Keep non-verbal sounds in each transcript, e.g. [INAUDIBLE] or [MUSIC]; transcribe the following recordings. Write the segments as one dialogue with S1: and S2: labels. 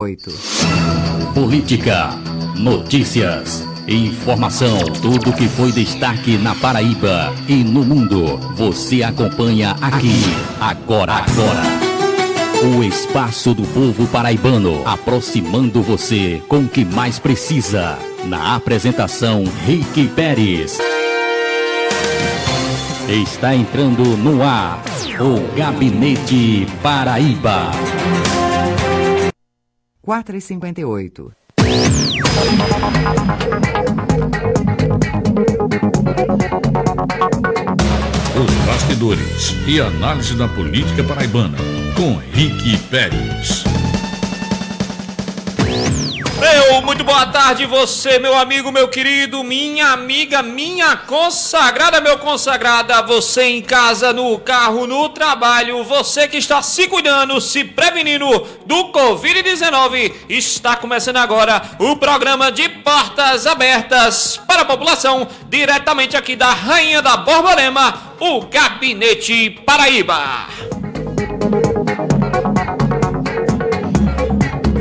S1: oito.
S2: Política, notícias, informação, tudo que foi destaque na Paraíba e no mundo. Você acompanha aqui, agora, agora. O espaço do povo paraibano, aproximando você com o que mais precisa. Na apresentação, Rick Pérez. Está entrando no ar o Gabinete Paraíba.
S1: 4 e 58.
S3: Os bastidores e análise da política paraibana com Rick Pérez.
S4: Muito boa tarde você, meu amigo, meu querido, minha amiga, minha consagrada, meu consagrada, você em casa, no carro, no trabalho, você que está se cuidando, se prevenindo do Covid-19, está começando agora o programa de portas abertas para a população, diretamente aqui da Rainha da Borborema, o Gabinete Paraíba.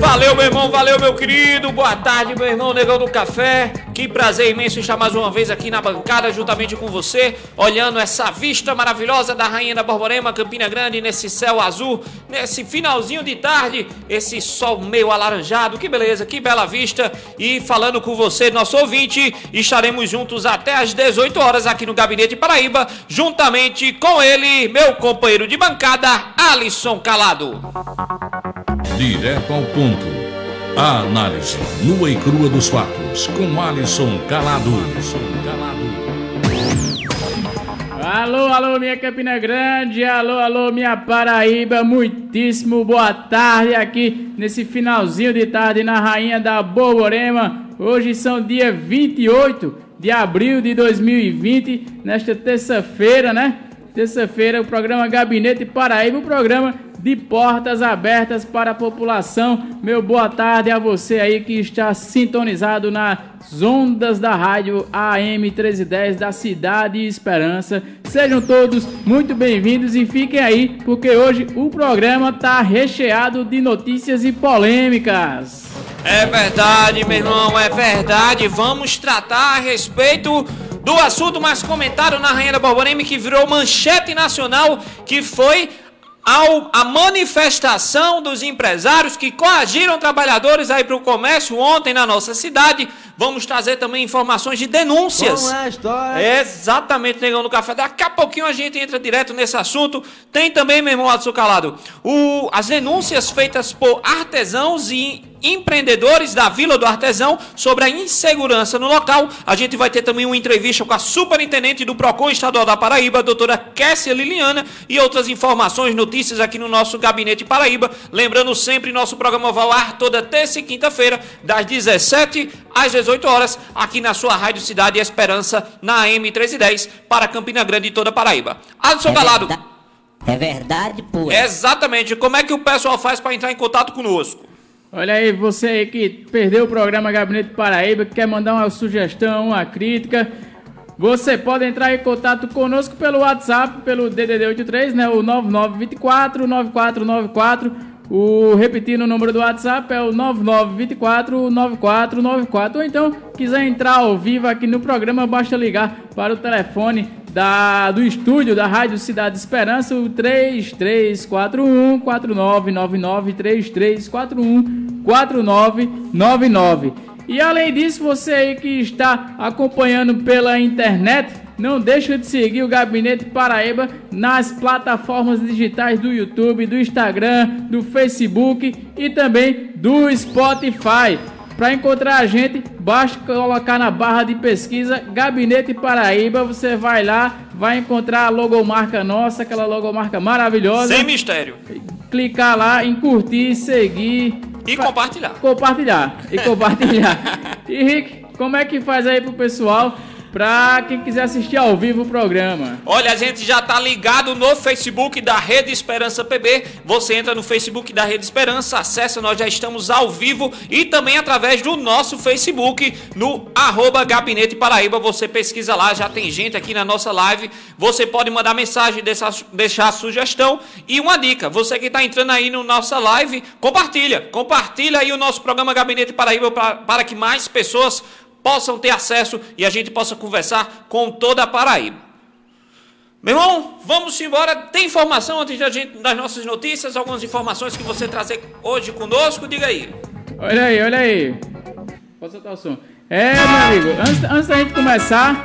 S4: Valeu, meu irmão, valeu, meu querido. Boa tarde, meu irmão Negão do Café. Que prazer imenso estar mais uma vez aqui na bancada, juntamente com você, olhando essa vista maravilhosa da Rainha da Borborema, Campina Grande, nesse céu azul, nesse finalzinho de tarde, esse sol meio alaranjado. Que beleza, que bela vista. E falando com você, nosso ouvinte, estaremos juntos até às 18 horas aqui no Gabinete Paraíba, juntamente com ele, meu companheiro de bancada, Alisson Calado.
S3: Direto ao ponto. A análise nua e crua dos fatos com Alisson Calado.
S5: Alô, alô, minha Campina Grande, alô, alô, minha Paraíba, muitíssimo boa tarde aqui nesse finalzinho de tarde na Rainha da Borborema. Hoje são dia 28 de abril de 2020, nesta terça-feira, né? Terça-feira, o programa Gabinete Paraíba, o programa de portas abertas para a população. Meu boa tarde a você aí que está sintonizado nas ondas da rádio AM 1310 da Cidade Esperança. Sejam todos muito bem-vindos e fiquem aí, porque hoje o programa está recheado de notícias e polêmicas.
S4: É verdade, meu irmão, é verdade. Vamos tratar a respeito do assunto mais comentado na Rainha da Borborema que virou manchete nacional, que foi ao, a manifestação dos empresários que coagiram trabalhadores aí para o comércio ontem na nossa cidade. Vamos trazer também informações de denúncias.
S6: Como é a história?
S4: Exatamente, Negão do Café. Daqui a pouquinho a gente entra direto nesse assunto. Tem também, meu irmão Adson Calado, o, as denúncias feitas por artesãos e empreendedores da Vila do Artesão sobre a insegurança no local. A gente vai ter também uma entrevista com a superintendente do PROCON Estadual da Paraíba, a doutora Kessia Liliana, e outras informações, notícias aqui no nosso Gabinete Paraíba. Lembrando sempre, nosso programa vai ao ar toda terça e quinta-feira, das 17 às 18 horas, aqui na sua Rádio Cidade Esperança, na AM 1310, para Campina Grande e toda Paraíba. Alisson
S7: É
S4: Galado.
S7: verda- É verdade pura.
S4: Exatamente. Como é que o pessoal faz para entrar em contato conosco?
S5: Olha aí, você aí que perdeu o programa Gabinete Paraíba, que quer mandar uma sugestão, uma crítica, você pode entrar em contato conosco pelo WhatsApp, pelo DDD 83, né, o 9924 9494. O repetindo o número do WhatsApp é o 9924 9494. Ou então, quiser entrar ao vivo aqui no programa, basta ligar para o telefone da, do estúdio da Rádio Cidade Esperança, o 3341 4999 3341 4999. E além disso, você aí que está acompanhando pela internet, não deixa de seguir o Gabinete Paraíba nas plataformas digitais do YouTube, do Instagram, do Facebook e também do Spotify. Para encontrar a gente, basta colocar na barra de pesquisa Gabinete Paraíba. Você vai lá, vai encontrar a logomarca nossa, aquela logomarca maravilhosa.
S4: Sem mistério.
S5: Clicar lá em curtir, seguir.
S4: E compartilhar.
S5: Compartilhar. E compartilhar. [LAUGHS] e Rick, como é que faz aí pro pessoal pra quem quiser assistir ao vivo o programa.
S4: Olha, a gente já tá ligado no Facebook da Rede Esperança PB. Você entra no Facebook da Rede Esperança, acessa, nós já estamos ao vivo e também através do nosso Facebook no arroba Gabinete Paraíba. Você pesquisa lá, já tem gente aqui na nossa live. Você pode mandar mensagem, deixar, sugestão e uma dica. Você que está entrando aí no nossa live, compartilha. Compartilha aí o nosso programa Gabinete Paraíba para que mais pessoas possam ter acesso e a gente possa conversar com toda a Paraíba. Meu irmão, vamos embora. Tem informação antes da gente, das nossas notícias? Algumas informações que você trazer hoje conosco? Diga aí.
S5: Olha aí, olha aí. Pode soltar o som. É, meu amigo, antes, antes da gente começar,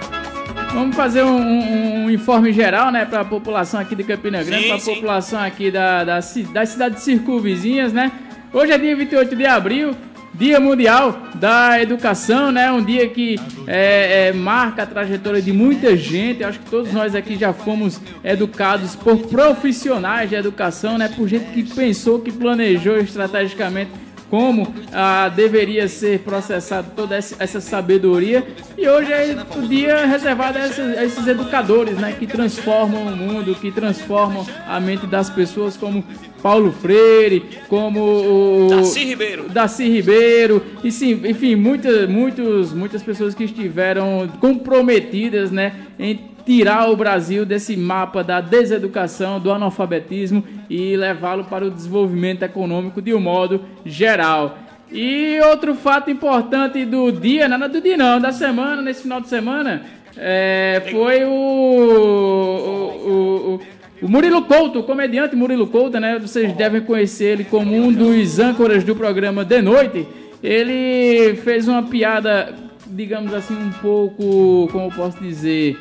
S5: vamos fazer um, um- um informe geral, né, para a população aqui de Campina Grande, para a população aqui da, da, das cidades circunvizinhas, né? Hoje é dia 28 de abril, Dia Mundial da Educação, né? Um dia que é, é, marca a trajetória de muita gente. Acho que todos nós aqui já fomos educados por profissionais de educação, né? Por gente que pensou, que planejou estrategicamente como ah, deveria ser processado toda essa sabedoria. E hoje é o dia reservado a esses, a esses educadores, né, que transformam o mundo, que transformam a mente das pessoas, como Paulo Freire, como o
S4: Darcy Ribeiro.
S5: Darcy Ribeiro, e sim, enfim, muitas, muitos, muitas pessoas que estiveram comprometidas, né, em tirar o Brasil desse mapa da deseducação, do analfabetismo e levá-lo para o desenvolvimento econômico de um modo geral. E outro fato importante do dia, nada do dia não, da semana, nesse final de semana, é, foi o, o, o- o Murilo Couto, o comediante Murilo Couto, né? Vocês devem conhecer ele como um dos âncoras do programa De Noite. Ele fez uma piada, digamos assim, um pouco, como eu posso dizer,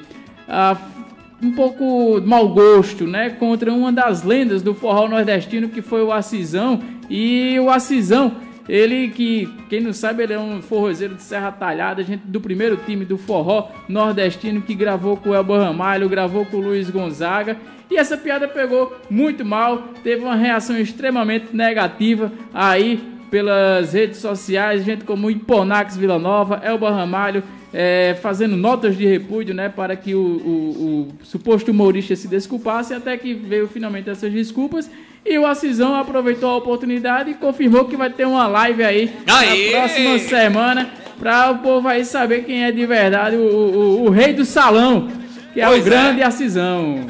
S5: ah, um pouco mau gosto, né? Contra uma das lendas do forró nordestino que foi o Assisão. E o Assisão, ele que, quem não sabe, ele é um forrozeiro de Serra Talhada, gente do primeiro time do forró nordestino que gravou com o Elba Ramalho, gravou com o Luiz Gonzaga. E essa piada pegou muito mal, teve uma reação extremamente negativa aí pelas redes sociais, gente como Imponax Vila Nova, Elba Ramalho, é, fazendo notas de repúdio, né, para que o, o- o suposto humorista se desculpasse, até que veio finalmente essas desculpas. E o Assisão aproveitou a oportunidade e confirmou que vai ter uma live aí
S4: Aê!
S5: na próxima semana, para o povo aí saber quem é de verdade o, o- o rei do salão, que é
S4: Pois
S5: o
S4: é.
S5: grande Assisão.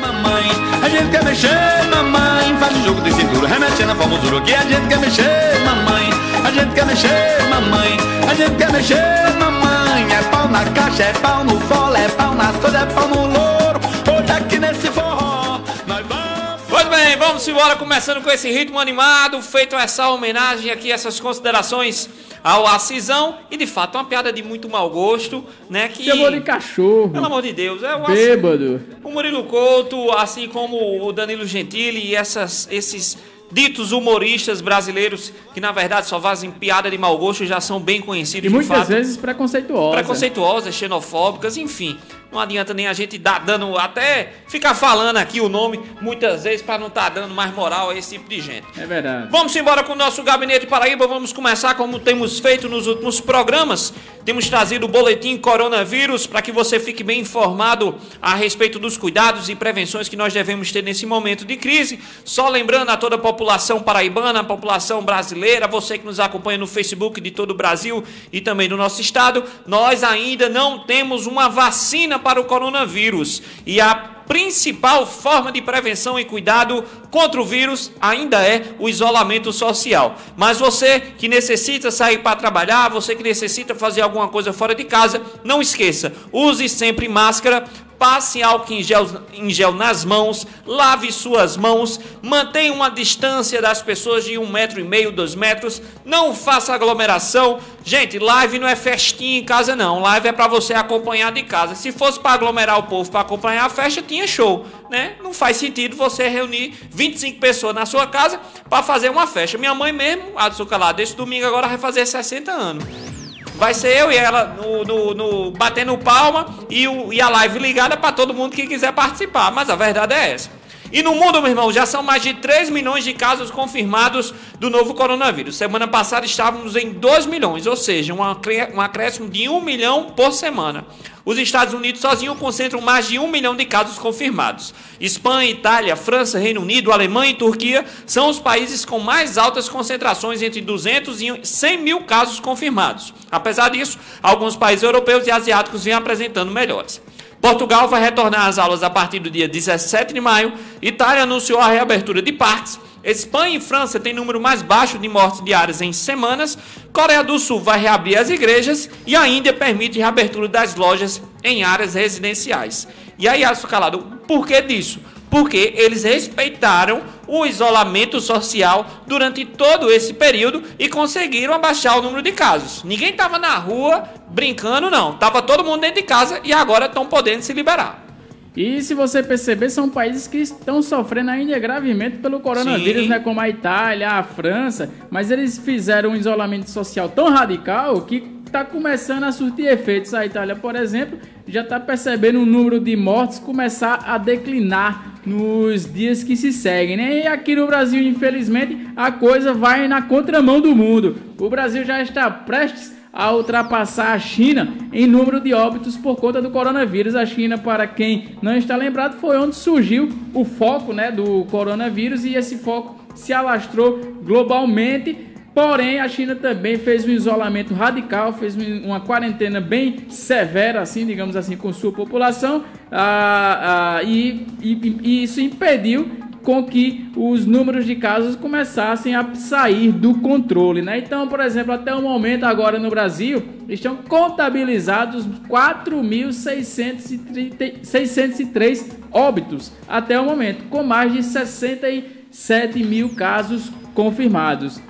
S6: mamãe. A gente quer mexer, mamãe. Faz um jogo de cintura, remexendo a formosura que a gente quer mexer, mamãe. A gente quer mexer, mamãe. A gente quer mexer, mamãe. É pau na caixa, é pau no fole, é pau na toda, é pau no louro. Hoje aqui nesse forró, nós vamos.
S4: Pois bem, vamos embora, começando com esse ritmo animado, feito essa homenagem aqui, essas considerações ao Assisão. E de fato, uma piada de muito mau gosto, né? Que.
S5: Chamou de cachorro,
S4: Pelo amor de Deus, é o Assis-
S5: bêbado.
S4: O Murilo Couto, assim como o Danilo Gentili e essas, esses ditos humoristas brasileiros que na verdade só fazem piada de mau gosto já são bem conhecidos
S5: E
S4: de
S5: muitas
S4: fato.
S5: vezes preconceituosa.
S4: preconceituosas, xenofóbicas, enfim. Não adianta nem a gente dar dando até ficar falando aqui o nome muitas vezes para não estar dando mais moral a esse tipo de gente.
S5: É verdade.
S4: Vamos embora com o nosso Gabinete Paraíba. Vamos começar como temos feito nos últimos programas. Temos trazido o boletim coronavírus para que você fique bem informado a respeito dos cuidados e prevenções que nós devemos ter nesse momento de crise. Só lembrando a toda a população paraibana, a população brasileira, você que nos acompanha no Facebook de todo o Brasil e também do nosso estado, nós ainda não temos uma vacina para o coronavírus. E a principal forma de prevenção e cuidado contra o vírus ainda é o isolamento social. Mas você que necessita sair para trabalhar, você que necessita fazer alguma coisa fora de casa, não esqueça, use sempre máscara. Passe álcool em gel, em gel nas mãos, lave suas mãos, mantenha uma distância das pessoas de um metro e meio, dois metros, não faça aglomeração. Gente, live não é festinha em casa não, live é para você acompanhar de casa. Se fosse para aglomerar o povo para acompanhar a festa, tinha show, né? Não faz sentido você reunir 25 pessoas na sua casa para fazer uma festa. Minha mãe mesmo, a do lá, desse domingo agora vai fazer 60 anos. Vai ser eu e ela no, no- no- batendo palma e, o- e a live ligada para todo mundo que quiser participar. Mas a verdade é essa. E no mundo, meu irmão, já são mais de 3 milhões de casos confirmados do novo coronavírus. Semana passada estávamos em 2 milhões, ou seja, um acré- acréscimo de 1 milhão por semana. Os Estados Unidos sozinhos concentram mais de 1 milhão de casos confirmados. Espanha, Itália, França, Reino Unido, Alemanha e Turquia são os países com mais altas concentrações entre 200 e 100 mil casos confirmados. Apesar disso, alguns países europeus e asiáticos vêm apresentando melhores. Portugal vai retornar às aulas a partir do dia 17 de maio. Itália anunciou a reabertura de parques. Espanha e França têm número mais baixo de mortes diárias em semanas. Coreia do Sul vai reabrir as igrejas. E a Índia permite reabertura das lojas em áreas residenciais. E aí, Aço Calado, por que disso? Porque eles respeitaram o isolamento social durante todo esse período e conseguiram abaixar o número de casos. Ninguém estava na rua brincando, não. Tava todo mundo dentro de casa e agora estão podendo se liberar.
S5: E se você perceber, são países que estão sofrendo ainda gravemente pelo coronavírus,
S4: Sim.
S5: né? Como a Itália, a França. Mas eles fizeram um isolamento social tão radical que está começando a surtir efeitos. A Itália, por exemplo, já está percebendo o número de mortes começar a declinar nos dias que se seguem, né? E aqui no Brasil, infelizmente, a coisa vai na contramão do mundo. O Brasil já está prestes a ultrapassar a China em número de óbitos por conta do coronavírus. A China, para quem não está lembrado, foi onde surgiu o foco né, do coronavírus e esse foco se alastrou globalmente. Porém, a China também fez um isolamento radical, fez um- uma quarentena bem severa, assim, digamos assim, com sua população, ah, ah, e, e- e isso impediu com que os números de casos começassem a sair do controle, né? Então, por exemplo, até o momento agora no Brasil estão contabilizados 4.603 óbitos até o momento, com mais de 67 mil casos confirmados.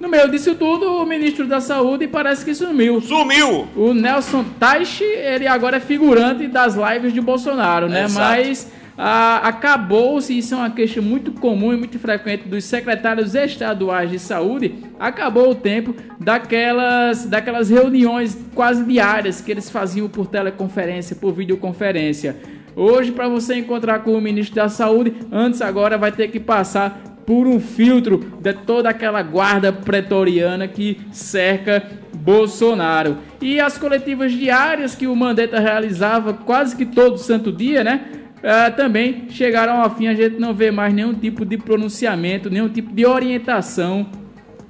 S5: No meio disso tudo, o ministro da Saúde parece que sumiu.
S4: Sumiu!
S5: O Nelson Taishi, ele agora é figurante das lives de Bolsonaro, né? Mas ah, acabou-se, isso é uma queixa muito comum e muito frequente dos secretários estaduais de saúde, acabou o tempo daquelas, daquelas reuniões quase diárias que eles faziam por teleconferência, por videoconferência. Hoje, para você encontrar com o ministro da Saúde, antes agora vai ter que passar por um filtro de toda aquela guarda pretoriana que cerca Bolsonaro. E as coletivas diárias que o Mandetta realizava quase que todo santo dia, né? ah, também chegaram ao fim, a gente não vê mais nenhum tipo de pronunciamento, nenhum tipo de orientação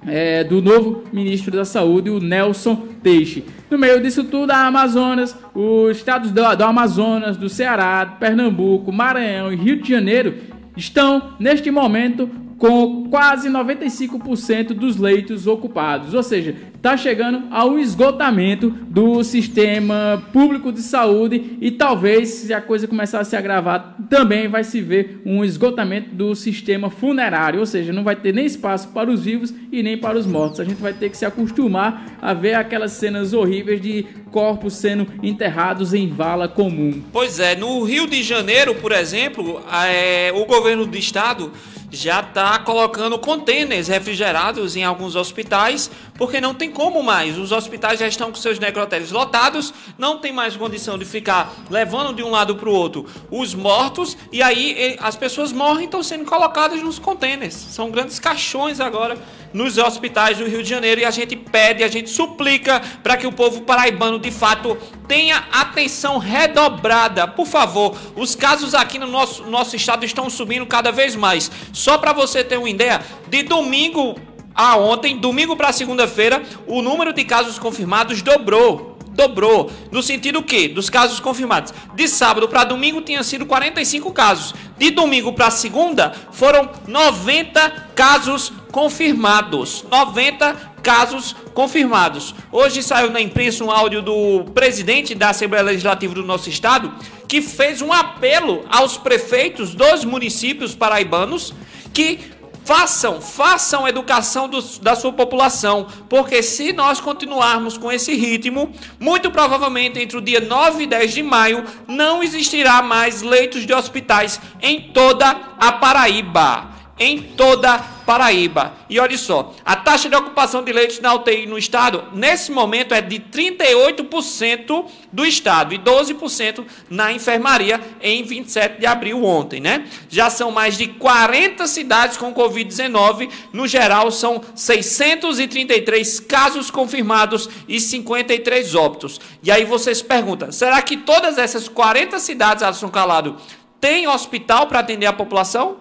S5: é, do novo ministro da Saúde, o Nelson Teixe. No meio disso tudo, a Amazonas, os estados do, do Amazonas, do Ceará, Pernambuco, Maranhão e Rio de Janeiro estão, neste momento, com quase 95% dos leitos ocupados. Ou seja, está chegando ao esgotamento do sistema público de saúde e talvez, se a coisa começar a se agravar, também vai se ver um esgotamento do sistema funerário. Ou seja, não vai ter nem espaço para os vivos e nem para os mortos. A gente vai ter que se acostumar a ver aquelas cenas horríveis de corpos sendo enterrados em vala comum.
S4: Pois é, no Rio de Janeiro, por exemplo, é, o governo do estado já está colocando contêineres refrigerados em alguns hospitais, porque não tem como mais. Os hospitais já estão com seus necrotérios lotados, não tem mais condição de ficar levando de um lado para o outro os mortos, e aí as pessoas morrem e estão sendo colocadas nos contêineres. São grandes caixões agora nos hospitais do Rio de Janeiro e a gente pede, a gente suplica para que o povo paraibano de fato tenha atenção redobrada. Por favor, os casos aqui no nosso, nosso estado estão subindo cada vez mais. Só para você ter uma ideia, de domingo a ontem, domingo para segunda-feira, o número de casos confirmados dobrou. Dobrou. No sentido que, dos casos confirmados, de sábado para domingo tinha sido 45 casos. De domingo para segunda foram 90 casos confirmados. 90 casos confirmados. Hoje saiu na imprensa um áudio do presidente da Assembleia Legislativa do nosso estado que fez um apelo aos prefeitos dos municípios paraibanos que façam, façam educação dos- da sua população, porque se nós continuarmos com esse ritmo, muito provavelmente entre o dia 9 e 10 de maio não existirá mais leitos de hospitais em toda a Paraíba. Em toda Paraíba. E olha só, a taxa de ocupação de leitos na UTI no estado, nesse momento, é de 38% do estado e 12% na enfermaria em 27 de abril ontem, né? Já são mais de 40 cidades com Covid-19. No geral, são 633 casos confirmados e 53 óbitos. E aí você se pergunta, será que todas essas 40 cidades, Alisson Calado, têm hospital para atender a população?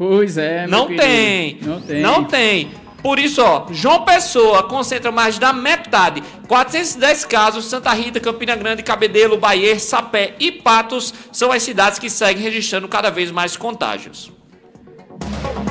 S5: Pois é,
S4: Não tem.
S5: Não tem.
S4: Não tem. Por isso, ó, João Pessoa concentra mais da metade. 410 casos, Santa Rita, Campina Grande, Cabedelo, Bahia, Sapé e Patos são as cidades que seguem registrando cada vez mais contágios.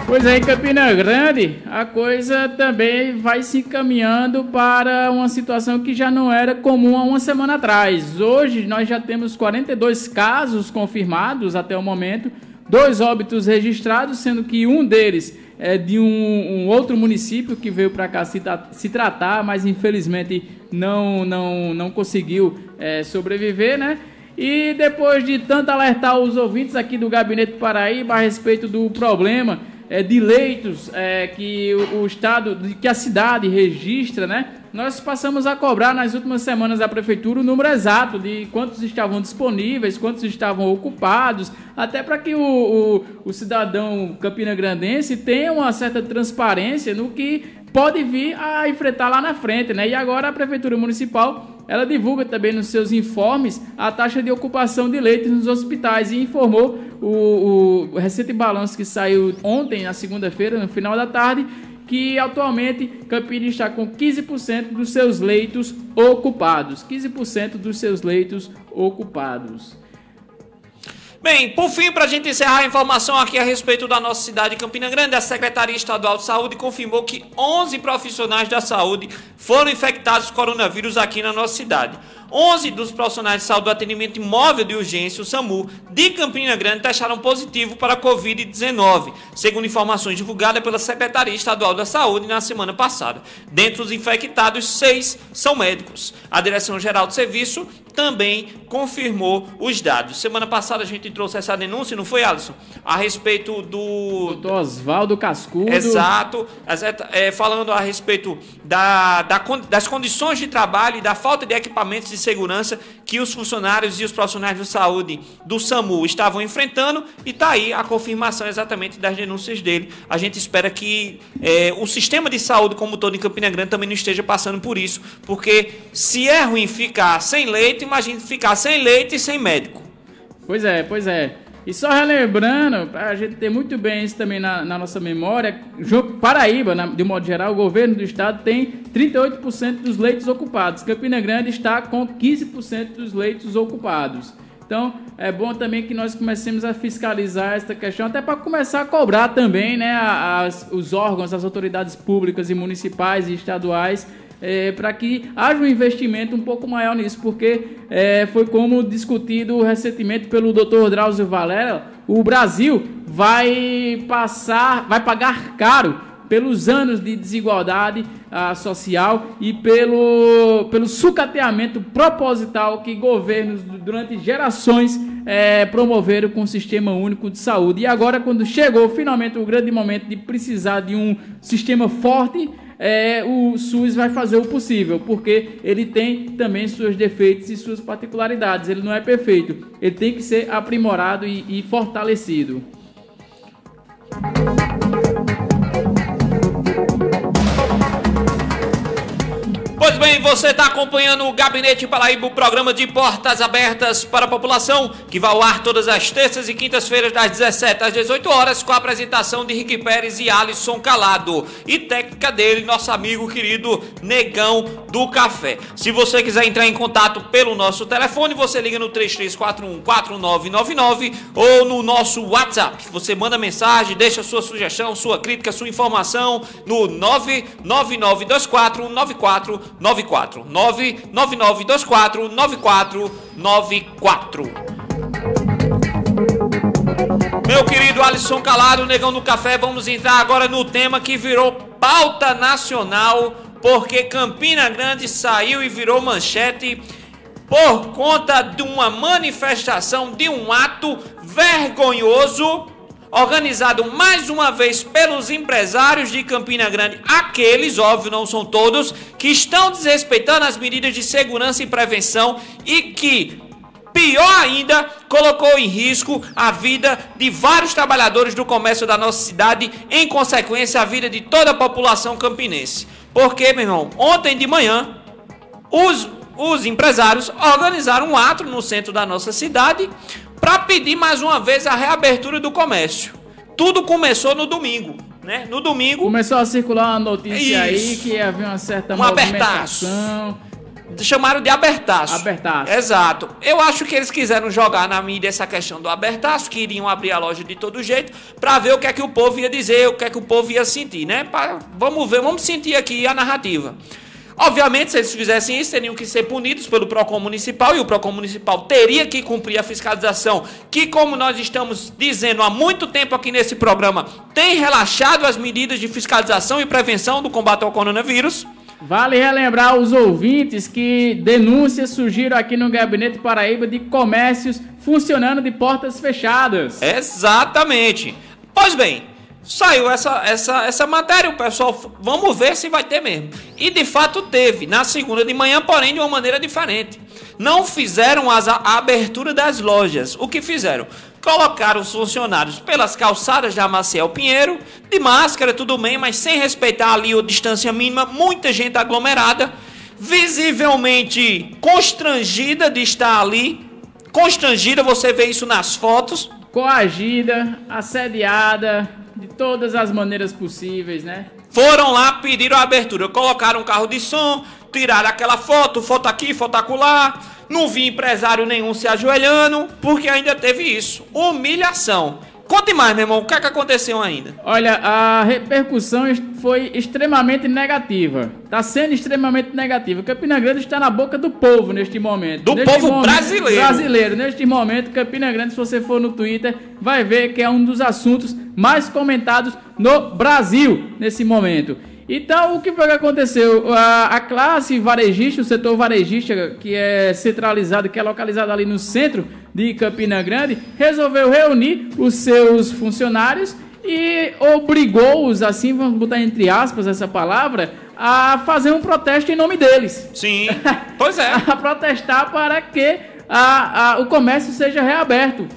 S5: Pois é, em Campina Grande, a coisa também vai se encaminhando para uma situação que já não era comum há uma semana atrás. Hoje nós já temos 42 casos confirmados até o momento, dois óbitos registrados, sendo que um deles é de um, um outro município que veio para cá se, se tratar, mas infelizmente não, não, não conseguiu é, sobreviver, né? E depois de tanto alertar os ouvintes aqui do Gabinete Paraíba a respeito do problema é, de leitos é, que o, o estado, que a cidade registra, né? Nós passamos a cobrar nas últimas semanas da prefeitura o número exato de quantos estavam disponíveis, quantos estavam ocupados, até para que o, o, o cidadão campina-grandense tenha uma certa transparência no que pode vir a enfrentar lá na frente, né? E agora a prefeitura municipal ela divulga também nos seus informes a taxa de ocupação de leitos nos hospitais e informou o, o recente balanço que saiu ontem, na segunda-feira, no final da tarde, que atualmente Campina está com 15% dos seus leitos ocupados. 15% dos seus leitos ocupados.
S4: Bem, por fim, para a gente encerrar a informação aqui a respeito da nossa cidade de Campina Grande, a Secretaria Estadual de Saúde confirmou que 11 profissionais da saúde foram infectados com coronavírus aqui na nossa cidade. 11 dos profissionais de saúde do atendimento imóvel de urgência, o SAMU, de Campina Grande testaram positivo para a Covid-19, segundo informações divulgadas pela Secretaria Estadual da Saúde na semana passada. Dentre os infectados, seis são médicos. A Direção-Geral do Serviço também confirmou os dados. Semana passada a gente trouxe essa denúncia, não foi, Alisson? A respeito do,
S5: Doutor Oswaldo Cascudo.
S4: Exato, exata- é, falando a respeito da, da das condições de trabalho e da falta de equipamentos de segurança que os funcionários e os profissionais de saúde do SAMU estavam enfrentando, e está aí a confirmação exatamente das denúncias dele. A gente espera que é, o sistema de saúde, como todo em Campina Grande, também não esteja passando por isso, porque se é ruim ficar sem leite, imagine ficar sem leite e sem médico.
S5: Pois é, pois é. E só relembrando, para a gente ter muito bem isso também na, na nossa memória, Paraíba, na- de modo geral, o governo do estado tem 38% dos leitos ocupados. Campina Grande está com 15% dos leitos ocupados. Então, é bom também que nós comecemos a fiscalizar esta questão, até para começar a cobrar também né, as- os órgãos, as autoridades públicas e municipais e estaduais para que haja um investimento um pouco maior nisso, porque é, foi como discutido recentemente pelo Dr. Drauzio Valera, o Brasil vai passar, vai pagar caro pelos anos de desigualdade ah, social e pelo, pelo sucateamento proposital que governos du- durante gerações eh, promoveram com o Sistema Único de Saúde. E agora, quando chegou finalmente o grande momento de precisar de um sistema forte, eh, o SUS vai fazer o possível, porque ele tem também seus defeitos e suas particularidades. Ele não é perfeito, ele tem que ser aprimorado e- e fortalecido.
S4: Bem, você está acompanhando o Gabinete Paraíba, o programa de portas abertas para a população, que vai ao ar todas as terças e quintas-feiras, das 17 às 18 horas, com a apresentação de Rick Pérez e Alisson Calado. E técnica dele, nosso amigo querido Negão do Café. Se você quiser entrar em contato pelo nosso telefone, você liga no 3341-4999 ou no nosso WhatsApp. Você manda mensagem, deixa sua sugestão, sua crítica, sua informação no 99924 9494 99924 9494 Meu querido Alisson Calado, Negão do Café, vamos entrar agora no tema que virou pauta nacional, porque Campina Grande saiu e virou manchete por conta de uma manifestação, de um ato vergonhoso organizado mais uma vez pelos empresários de Campina Grande, aqueles, óbvio, não são todos, que estão desrespeitando as medidas de segurança e prevenção e que pior ainda, colocou em risco a vida de vários trabalhadores do comércio da nossa cidade, em consequência, a vida de toda a população campinense. Porque, meu irmão, ontem de manhã, os, os empresários organizaram um ato no centro da nossa cidade para pedir mais uma vez a reabertura do comércio. Tudo começou no domingo, né? No domingo.
S5: Começou a circular uma notícia
S4: Isso.
S5: aí que havia uma certa
S4: Um
S5: movimentação.
S4: Chamaram de abertaço.
S5: Abertaço.
S4: Exato. Eu acho que eles quiseram jogar na mídia essa questão do abertaço, que iriam abrir a loja de todo jeito, para ver o que é que o povo ia dizer, o que é que o povo ia sentir, né? Pra- vamos ver, vamos sentir aqui a narrativa. Obviamente, se eles fizessem isso, teriam que ser punidos pelo PROCON municipal e o PROCON municipal teria que cumprir a fiscalização, que, como nós estamos dizendo há muito tempo aqui nesse programa, tem relaxado as medidas de fiscalização e prevenção do combate ao coronavírus.
S5: Vale relembrar aos ouvintes que denúncias surgiram aqui no Gabinete Paraíba de comércios funcionando de portas fechadas.
S4: Exatamente. Pois bem, saiu essa, essa, essa matéria, o pessoal, vamos ver se vai ter mesmo. E de fato teve, na segunda de manhã, porém de uma maneira diferente. Não fizeram as, a abertura das lojas. O que fizeram? Colocaram os funcionários pelas calçadas da Maciel Pinheiro, de máscara, tudo bem, mas sem respeitar ali a distância mínima, muita gente aglomerada, visivelmente constrangida de estar ali. Constrangida, você vê isso nas fotos.
S5: Coagida, assediada, de todas as maneiras possíveis, né?
S4: Foram lá, pediram a abertura, colocaram um carro de som, tiraram aquela foto, foto aqui, foto acolá. Não vi empresário nenhum se ajoelhando, porque ainda teve isso. Humilhação. Conte mais, meu irmão, o que, é que aconteceu ainda?
S5: Olha, a repercussão foi extremamente negativa. Está sendo extremamente negativa. Campina Grande está na boca do povo neste momento.
S4: Do
S5: Neste
S4: povo
S5: momento-
S4: brasileiro.
S5: Brasileiro. Neste momento, Campina Grande, se você for no Twitter, vai ver que é um dos assuntos mais comentados no Brasil nesse momento. Então, o que foi que aconteceu? A, a classe varejista, o setor varejista, que é centralizado, que é localizado ali no centro de Campina Grande, resolveu reunir os seus funcionários e obrigou-os, assim, vamos botar entre aspas essa palavra, a fazer um protesto em nome deles.
S4: Sim, [LAUGHS] pois é.
S5: a protestar para que a, a- o comércio seja reaberto.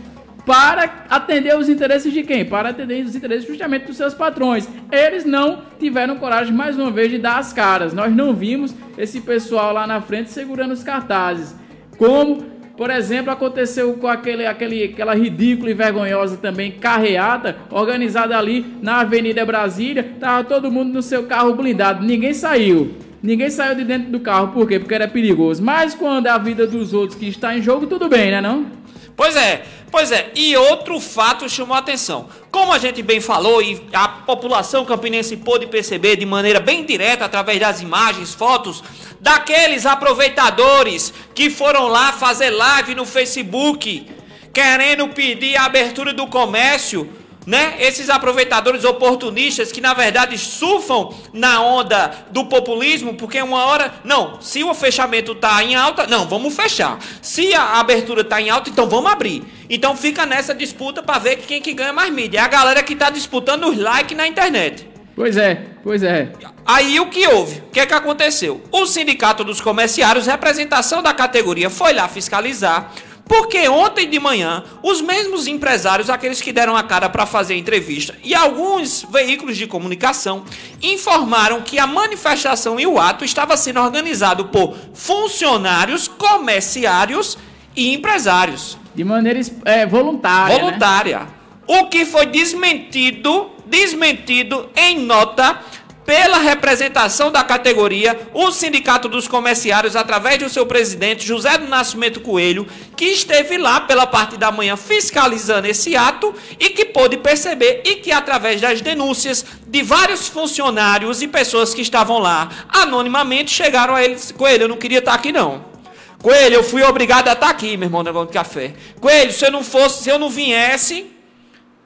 S5: Para atender os interesses de quem? Para atender os interesses justamente dos seus patrões. Eles não tiveram coragem, mais uma vez, de dar as caras. Nós não vimos esse pessoal lá na frente segurando os cartazes. Como, por exemplo, aconteceu com aquele, aquele, aquela ridícula e vergonhosa também carreata organizada ali na Avenida Brasília. Tava todo mundo no seu carro blindado. Ninguém saiu. Ninguém saiu de dentro do carro. Por quê? Porque era perigoso. Mas quando é a vida dos outros que está em jogo, tudo bem, né não?
S4: Pois é, pois é. E outro fato chamou a atenção. Como a gente bem falou e a população campinense pôde perceber de maneira bem direta através das imagens, fotos daqueles aproveitadores que foram lá fazer live no Facebook, querendo pedir a abertura do comércio, né? Esses aproveitadores oportunistas que na verdade surfam na onda do populismo, porque uma hora, não, se o fechamento tá em alta, não, vamos fechar. Se a abertura tá em alta, então vamos abrir. Então fica nessa disputa para ver quem que ganha mais mídia. É a galera que tá disputando os likes na internet.
S5: Pois é, pois é.
S4: Aí o que houve? O que é que aconteceu? O Sindicato dos Comerciários, representação da categoria, foi lá fiscalizar. Porque ontem de manhã, os mesmos empresários, aqueles que deram a cara para fazer a entrevista, e alguns veículos de comunicação informaram que a manifestação e o ato estava sendo organizado por funcionários, comerciários e empresários.
S5: De maneira é, voluntária. né?
S4: Voluntária. O que foi desmentido, desmentido em nota pela representação da categoria, o Sindicato dos Comerciários, através do seu presidente José do Nascimento Coelho, que esteve lá pela parte da manhã fiscalizando esse ato e que pôde perceber e que através das denúncias de vários funcionários e pessoas que estavam lá anonimamente chegaram a ele, Coelho, eu não queria estar aqui não. Coelho, eu fui obrigado a estar aqui, meu irmão, negócio de café. Coelho, se eu não fosse, se eu não viesse,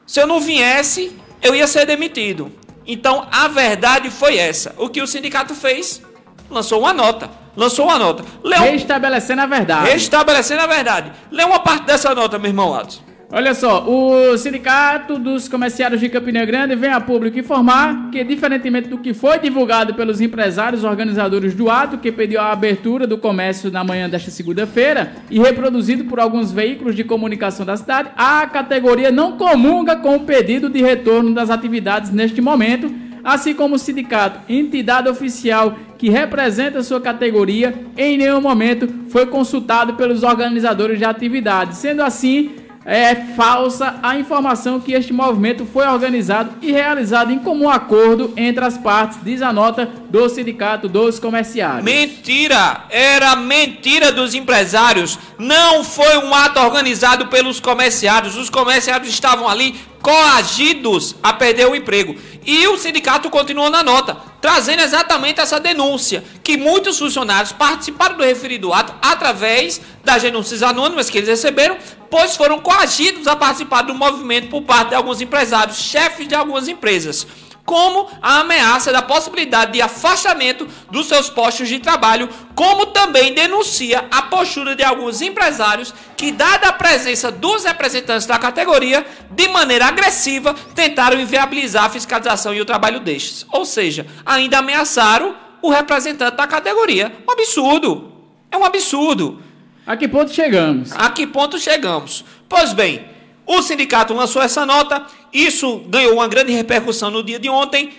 S4: se eu não viesse, eu ia ser demitido. Então, a verdade foi essa. O que o sindicato fez? Lançou uma nota. Lançou uma nota. Lê um-
S5: Restabelecendo a verdade.
S4: Restabelecendo a verdade. Lê uma parte dessa nota, meu irmão Atos.
S5: Olha só, o Sindicato dos Comerciários de Campina Grande vem a público informar que, diferentemente do que foi divulgado pelos empresários organizadores do ato, que pediu a abertura do comércio na manhã desta segunda-feira e reproduzido por alguns veículos de comunicação da cidade, a categoria não comunga com o pedido de retorno das atividades neste momento, assim como o sindicato, entidade oficial que representa sua categoria, em nenhum momento foi consultado pelos organizadores de atividades. Sendo assim, é falsa a informação que este movimento foi organizado e realizado em comum acordo entre as partes, diz a nota do Sindicato dos Comerciários.
S4: Mentira! Era mentira dos empresários. Não foi um ato organizado pelos comerciários. Os comerciários estavam ali coagidos a perder o emprego. E o sindicato continuou na nota, trazendo exatamente essa denúncia, que muitos funcionários participaram do referido ato através das denúncias anônimas que eles receberam, pois foram coagidos a participar do movimento por parte de alguns empresários, chefes de algumas empresas como a ameaça da possibilidade de afastamento dos seus postos de trabalho, como também denuncia a postura de alguns empresários que, dada a presença dos representantes da categoria, de maneira agressiva, tentaram inviabilizar a fiscalização e o trabalho destes. Ou seja, ainda ameaçaram o representante da categoria. Um absurdo. É um absurdo.
S5: A que ponto chegamos?
S4: A que ponto chegamos? Pois bem, o sindicato lançou essa nota, isso ganhou uma grande repercussão no dia de ontem.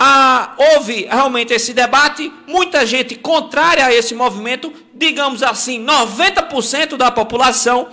S4: Ah, houve realmente esse debate, muita gente contrária a esse movimento, digamos assim, 90% da população.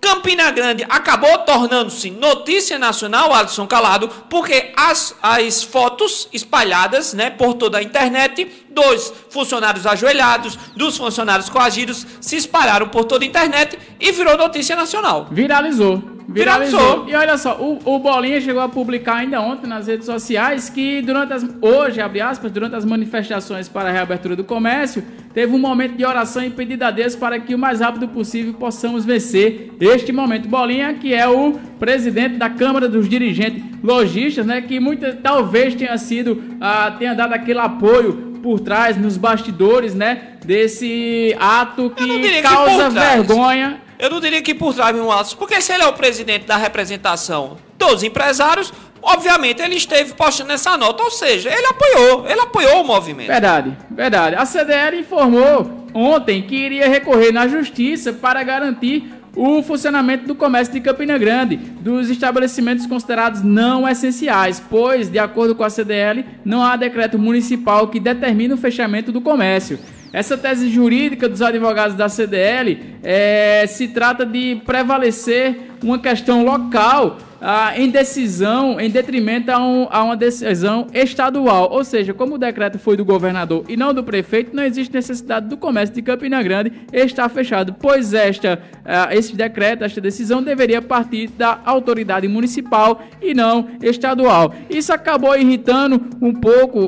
S4: Campina Grande acabou tornando-se notícia nacional, Alisson Calado, porque as, as fotos espalhadas né, por toda a internet dos funcionários ajoelhados, dos funcionários coagidos, se espalharam por toda a internet e virou notícia nacional.
S5: Viralizou. Viralizou. E olha só, o, o, Bolinha chegou a publicar ainda ontem nas redes sociais que durante as. Hoje, abre aspas, durante as manifestações para a reabertura do comércio, teve um momento de oração e pedido a Deus para que o mais rápido possível possamos vencer este momento. Bolinha, que é o presidente da Câmara dos Dirigentes Logistas, né? Que muita, talvez tenha sido, ah, tenha dado aquele apoio por trás, nos bastidores, né? Desse ato que causa que vergonha
S4: eu não diria que por trás, meu Atos, porque se ele é o presidente da representação dos empresários, obviamente ele esteve postando essa nota, ou seja, ele apoiou, ele apoiou o movimento.
S5: Verdade, verdade. A CDL informou ontem que iria recorrer na justiça para garantir o funcionamento do comércio de Campina Grande, dos estabelecimentos considerados não essenciais, pois, de acordo com a CDL, não há decreto municipal que determine o fechamento do comércio. Essa tese jurídica dos advogados da CDL é, se trata de prevalecer uma questão local ah, em decisão, em detrimento a, um, a, uma decisão estadual. Ou seja, como o decreto foi do governador e não do prefeito, não existe necessidade do comércio de Campina Grande estar fechado, pois esta, ah, esse decreto, esta decisão deveria partir da autoridade municipal e não estadual. Isso acabou irritando um pouco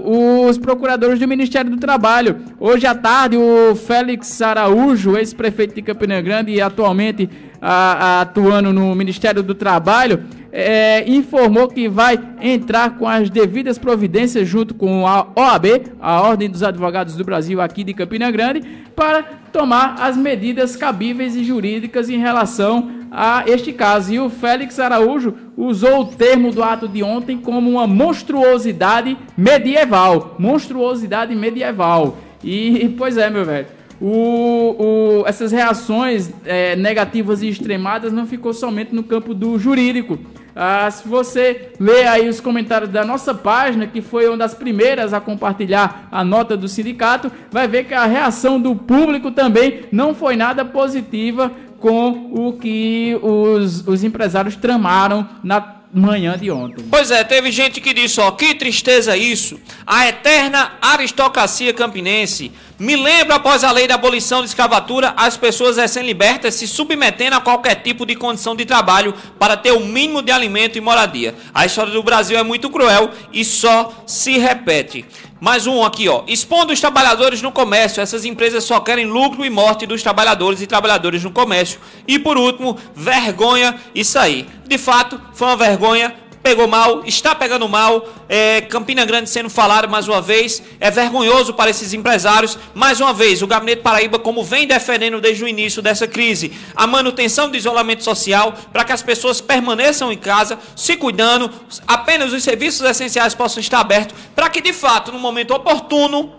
S5: os procuradores do Ministério do Trabalho. Hoje à tarde, o Félix Araújo, ex-prefeito de Campina Grande e atualmente ah, atuando no Ministério do Trabalho, é, informou que vai entrar com as devidas providências junto com a OAB, a Ordem dos Advogados do Brasil aqui de Campina Grande, para tomar as medidas cabíveis e jurídicas em relação a este caso. E o Félix Araújo usou o termo do ato de ontem como uma monstruosidade medieval. Monstruosidade medieval. E, pois é, meu velho. O, o, essas reações é, negativas e extremadas não ficou somente no campo do jurídico. Ah, se você ler aí os comentários da nossa página, que foi uma das primeiras a compartilhar a nota do sindicato, vai ver que a reação do público também não foi nada positiva com o que os, os empresários tramaram na manhã de ontem.
S4: Pois é, teve gente que disse, ó, que tristeza isso. A eterna aristocracia campinense me lembra, após a lei da abolição de escravatura, as pessoas recém-libertas se submetendo a qualquer tipo de condição de trabalho para ter o mínimo de alimento e moradia. A história do Brasil é muito cruel e só se repete. Mais um aqui, ó. Expondo os trabalhadores no comércio. Essas empresas só querem lucro e morte dos trabalhadores e trabalhadores no comércio. E por último, vergonha isso aí. De fato, foi uma vergonha pegou mal, está pegando mal. É, Campina Grande sendo falado mais uma vez. É vergonhoso para esses empresários. Mais uma vez, o Gabinete Paraíba, como vem defendendo desde o início dessa crise, a manutenção do isolamento social para que as pessoas permaneçam em casa, se cuidando, apenas os serviços essenciais possam estar abertos, para que de fato, no momento oportuno,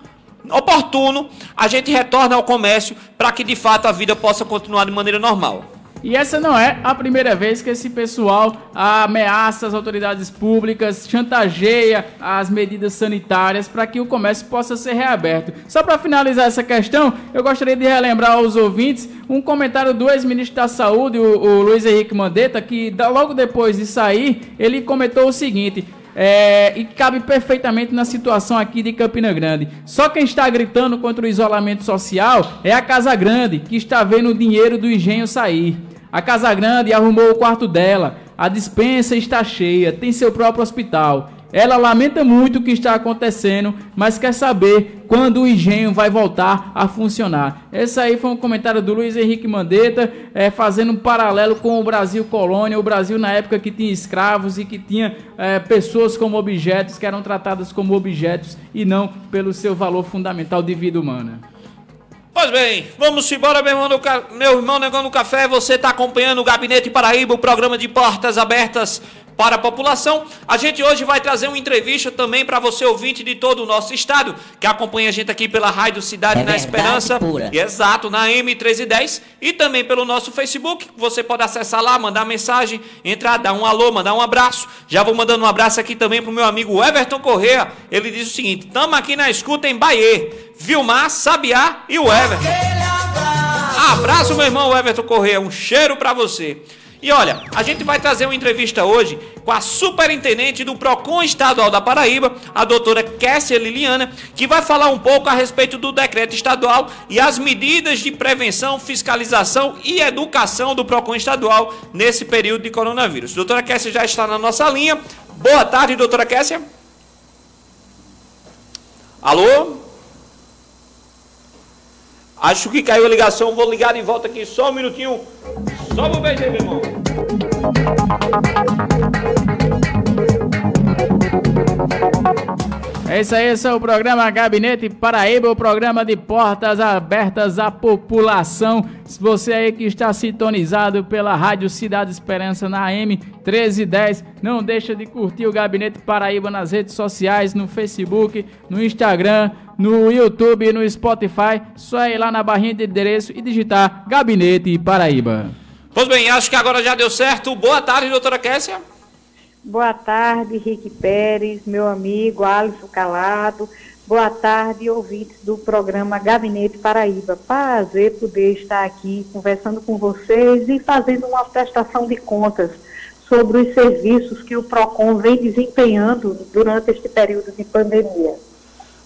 S4: oportuno, a gente retorne ao comércio para que de fato a vida possa continuar de maneira normal.
S5: E essa não é a primeira vez que esse pessoal ameaça as autoridades públicas, chantageia as medidas sanitárias para que o comércio possa ser reaberto. Só para finalizar essa questão, eu gostaria de relembrar aos ouvintes um comentário do ex-ministro da Saúde, o, o Luiz Henrique Mandetta, que logo depois de sair, ele comentou o seguinte. É, e cabe perfeitamente na situação aqui de Campina Grande. Só quem está gritando contra o isolamento social é a Casa Grande, que está vendo o dinheiro do engenho sair. A Casa Grande arrumou o quarto dela. A dispensa está cheia, tem seu próprio hospital. Ela lamenta muito o que está acontecendo, mas quer saber quando o engenho vai voltar a funcionar. Esse aí foi um comentário do Luiz Henrique Mandetta, é, fazendo um paralelo com o Brasil colônia, o Brasil na época que tinha escravos e que tinha é, pessoas como objetos, que eram tratadas como objetos e não pelo seu valor fundamental de vida humana.
S4: Pois bem, vamos embora, meu irmão, meu irmão Negão Café. Você está acompanhando o Gabinete Paraíba, o programa de portas abertas para a população. A gente hoje vai trazer uma entrevista também para você ouvinte de todo o nosso estado, que acompanha a gente aqui pela Rádio Cidade é na Esperança. Pura. Exato, na M1310 e também pelo nosso Facebook. Você pode acessar lá, mandar mensagem, entrar, dar um alô, mandar um abraço. Já vou mandando um abraço aqui também pro meu amigo Everton Correa. Ele diz o seguinte: "Tamo aqui na escuta em Bahia. Vilmar, Sabiá e o Everton. Abraço, meu irmão Everton Correia. Um cheiro para você. E olha, a gente vai trazer uma entrevista hoje com a superintendente do PROCON Estadual da Paraíba, a doutora Kessia Liliana, que vai falar um pouco a respeito do decreto estadual e as medidas de prevenção, fiscalização e educação do PROCON Estadual nesse período de coronavírus. Doutora Kessia já está na nossa linha. Boa tarde, doutora Kessia. Alô? Acho que caiu a ligação, vou ligar de volta aqui só um minutinho. Só um beijo aí, meu irmão.
S5: É isso aí, esse é o programa Gabinete Paraíba, o programa de portas abertas à população. Se você aí que está sintonizado pela Rádio Cidade Esperança na AM 1310, não deixa de curtir o Gabinete Paraíba nas redes sociais, no Facebook, no Instagram, no YouTube e no Spotify. Só ir lá na barrinha de endereço e digitar Gabinete Paraíba.
S4: Pois bem, acho que agora já deu certo. Boa tarde, doutora Kessia.
S8: Boa tarde, Rick Pérez, meu amigo Alisson Calado. Boa tarde, ouvintes do programa Gabinete Paraíba. Prazer poder estar aqui conversando com vocês e fazendo uma prestação de contas sobre os serviços que o PROCON vem desempenhando durante este período de pandemia.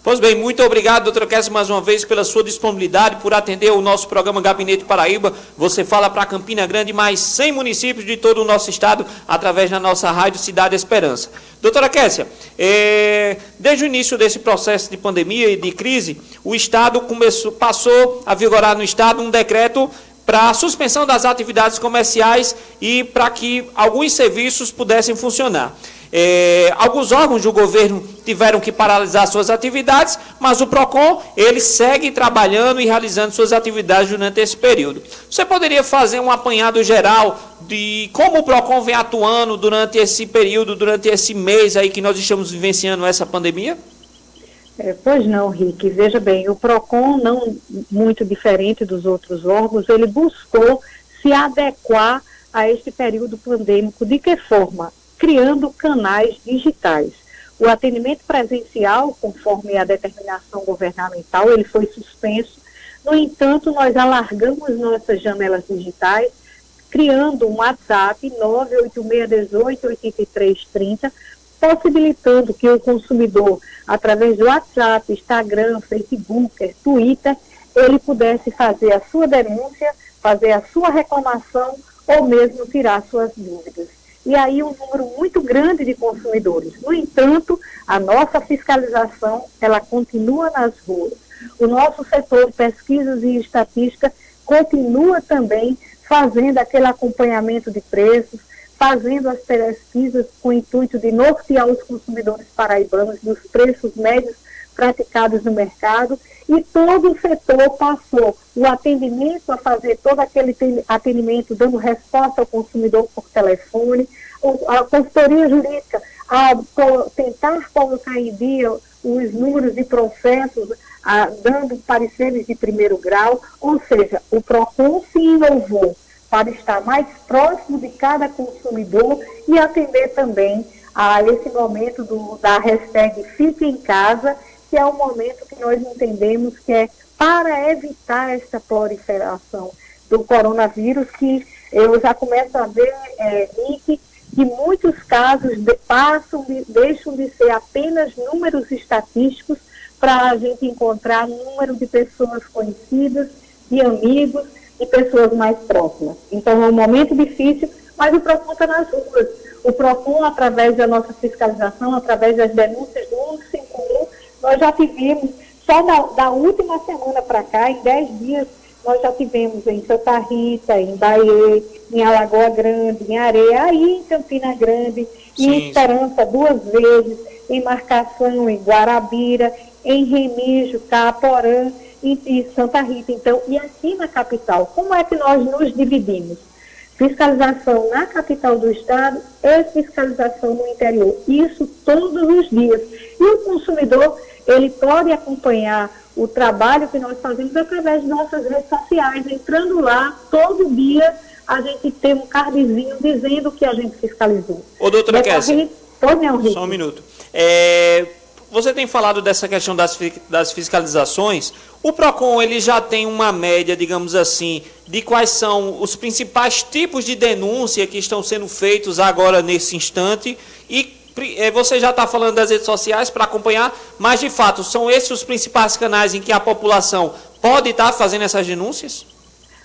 S4: Pois bem, muito obrigado, doutora Kessia, mais uma vez pela sua disponibilidade, por atender o nosso programa Gabinete Paraíba. Você fala para Campina Grande, mais 100 municípios de todo o nosso estado, através da nossa rádio Cidade Esperança. Doutora Kessia, é, desde o início desse processo de pandemia e de crise, o Estado começou, passou a vigorar no Estado um decreto para a suspensão das atividades comerciais e para que alguns serviços pudessem funcionar. É, alguns órgãos do governo tiveram que paralisar suas atividades, mas o PROCON ele segue trabalhando e realizando suas atividades durante esse período. Você poderia fazer um apanhado geral de como o PROCON vem atuando durante esse período, durante esse mês aí que nós estamos vivenciando essa pandemia?
S8: É, pois não, Rick. Veja bem, o PROCON, não muito diferente dos outros órgãos, ele buscou se adequar a este período pandêmico. De que forma? Criando canais digitais. O atendimento presencial, conforme a determinação governamental, ele foi suspenso. No entanto, nós alargamos nossas janelas digitais, criando um WhatsApp 986188330, possibilitando que o consumidor, através do WhatsApp, Instagram, Facebook, Twitter, ele pudesse fazer a sua denúncia, fazer a sua reclamação ou mesmo tirar suas dúvidas e aí um número muito grande de consumidores. No entanto, a nossa fiscalização, ela continua nas ruas. O nosso setor de pesquisas e estatística continua também fazendo aquele acompanhamento de preços, fazendo as pesquisas com o intuito de nortear os consumidores paraibanos dos preços médios praticados no mercado e todo o setor passou o atendimento a fazer todo aquele atendimento dando resposta ao consumidor por telefone, a consultoria jurídica a tentar colocar em dia os números de processos, a, dando pareceres de primeiro grau, ou seja, o PROCON se inovou para estar mais próximo de cada consumidor e atender também a esse momento do, da hashtag Fique em Casa, que é o momento que nós entendemos que é para evitar essa proliferação do coronavírus, que eu já começo a ver, é, Nick, que muitos casos de, passam, de, deixam de ser apenas números estatísticos para a gente encontrar número de pessoas conhecidas, de amigos e pessoas mais próximas. Então é um momento difícil, mas o PROCON está nas ruas. O PROCON, através da nossa fiscalização, através das denúncias do 151, nós já tivemos, só da, da última semana para cá, em 10 dias, nós já tivemos em Santa Rita, em Bahia, em Alagoa Grande, em Areia, aí em Campina Grande, sim, em Esperança duas vezes, em Marcação, em Guarabira, em Remígio, Caporã e, e Santa Rita. Então, e aqui na capital, como é que nós nos dividimos? Fiscalização na capital do estado e fiscalização no interior. Isso todos os dias. E o consumidor, ele pode acompanhar o trabalho que nós fazemos através de nossas redes sociais, entrando lá todo dia a gente tem um cardzinho dizendo que a gente fiscalizou.
S4: Ô, doutora Kessia,
S8: só
S4: um minuto. É, você tem falado dessa questão das, das fiscalizações. O PROCON ele já tem uma média, digamos assim, de quais são os principais tipos de denúncia que estão sendo feitos agora nesse instante. E é, você já está falando das redes sociais para acompanhar, mas de fato, são esses os principais canais em que a população pode estar fazendo essas denúncias?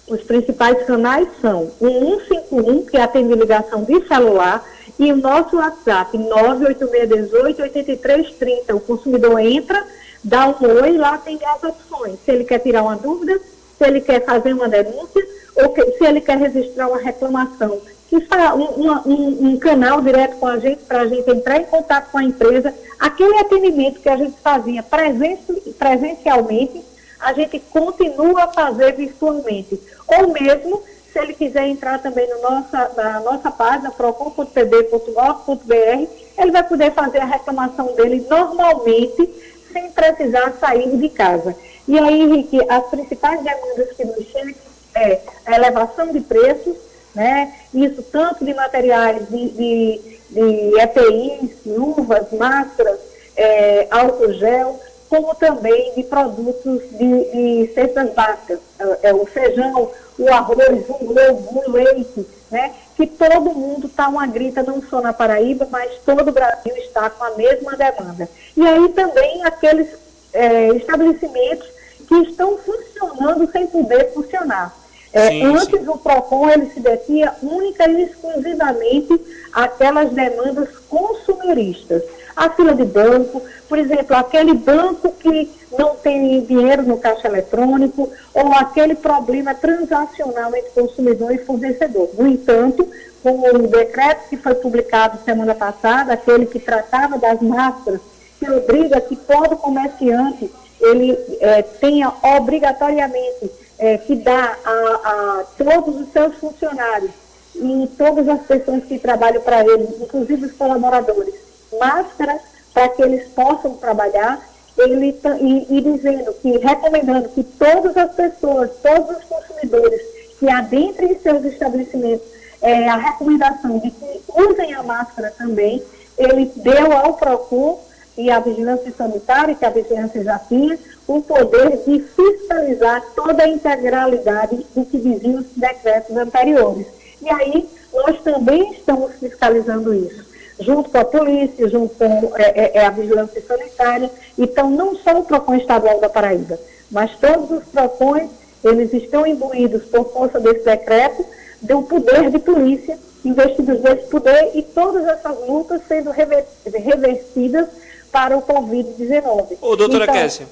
S8: Os principais canais são o 151, que atende ligação de celular, e o nosso WhatsApp, 98618-8330. O consumidor entra, dá um oi, lá tem as opções. Se ele quer tirar uma dúvida, se ele quer fazer uma denúncia, ou que, se ele quer registrar uma reclamação. Isso é um, um, um canal direto com a gente, para a gente entrar em contato com a empresa. Aquele atendimento que a gente fazia presencialmente, a gente continua a fazer virtualmente. Ou mesmo se ele quiser entrar também no nossa, na nossa página, procon.pb.gov.br, ele vai poder fazer a reclamação dele normalmente, sem precisar sair de casa. E aí, Henrique, as principais demandas que nos chegam é a elevação de preços, né? Isso tanto de materiais de, de, de EPIs, luvas, máscaras, é, álcool gel, como também de produtos de, de cestas básicas, é, é, o feijão, o arroz, o ovo, o leite, né? que todo mundo está uma grita, não só na Paraíba, mas todo o Brasil está com a mesma demanda. E aí também aqueles é, estabelecimentos que estão funcionando sem poder funcionar. É, sim, antes sim. o PROCON ele se detinha única e exclusivamente aquelas demandas consumeristas. A fila de banco, por exemplo, aquele banco que não tem dinheiro no caixa eletrônico, ou aquele problema transacional entre consumidor e fornecedor. No entanto, com o decreto que foi publicado semana passada, aquele que tratava das máscaras, que obriga que todo comerciante ele é, tenha obrigatoriamente é, que dar a, a, todos os seus funcionários e todas as pessoas que trabalham para ele, inclusive os colaboradores, máscara para que eles possam trabalhar, ele e, e dizendo que, recomendando que todas as pessoas, todos os consumidores que adentrem seus estabelecimentos é, a recomendação de que usem a máscara também, ele deu ao PROCUR e à Vigilância Sanitária, que a Vigilância já tinha, o poder de fiscalizar toda a integralidade do que diziam os decretos anteriores. E aí, nós também estamos fiscalizando isso, junto com a polícia, junto com é, é, é a Vigilância Sanitária. Então, não só o PROCON estadual da Paraíba, mas todos os PROCONs, eles estão imbuídos por força desse decreto, do poder de polícia, investidos desse poder e todas essas lutas sendo revertidas para o Covid-19.
S4: Ô, doutora então, Kessia.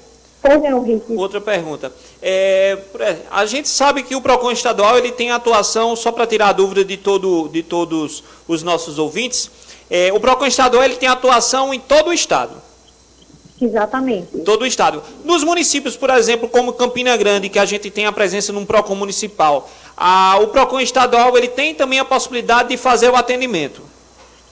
S4: Outra pergunta. É, a gente sabe que o PROCON estadual ele tem atuação, só para tirar a dúvida de, todo, de todos os nossos ouvintes, é, o PROCON estadual ele tem atuação em todo o estado.
S8: Exatamente.
S4: Todo o estado. Nos municípios, por exemplo, como Campina Grande, que a gente tem a presença num PROCON municipal, a, o PROCON estadual ele tem também a possibilidade de fazer o atendimento.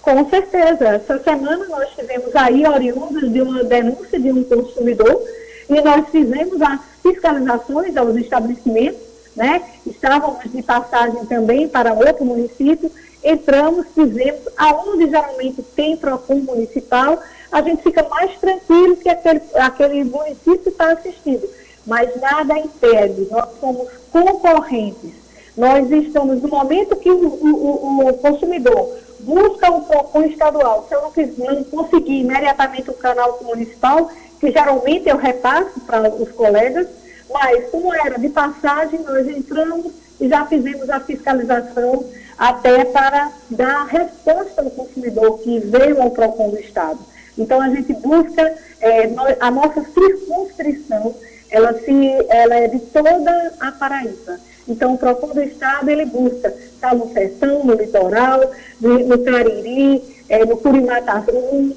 S8: Com certeza. Essa semana nós tivemos aí oriundos de uma denúncia de um consumidor e nós fizemos as fiscalizações aos estabelecimentos, né? Estávamos de passagem também para outro município, entramos, fizemos, aonde geralmente tem PROCON municipal, a gente fica mais tranquilo que aquele, aquele município está assistindo. Mas nada impede, nós somos concorrentes. Nós estamos, no momento que o, o, o consumidor busca o PROCON estadual, se eu não, não conseguir imediatamente o canal municipal, que geralmente eu repasso para os colegas, mas como era de passagem, nós entramos e já fizemos a fiscalização até para dar resposta ao consumidor que veio ao PROCON do Estado. Então, a gente busca, é, a nossa circunscrição, ela, se, ela é de toda a Paraíba. Então, o PROCON do Estado, ele busca estar no Sertão, no Litoral, no, no Cariri, é, no Curimatarum,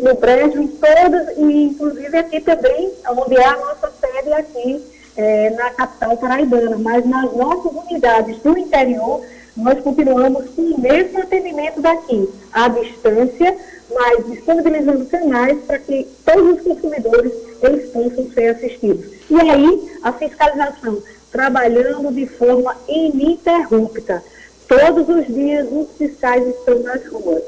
S8: no Brejo, em todas, e inclusive aqui também, onde é a nossa sede aqui, é, na capital paraibana. Mas nas nossas unidades do interior, nós continuamos com o mesmo atendimento daqui, à distância, mas disponibilizando canais para que todos os consumidores eles possam ser assistidos. E aí, a fiscalização, trabalhando de forma ininterrupta. Todos os dias os fiscais estão nas ruas.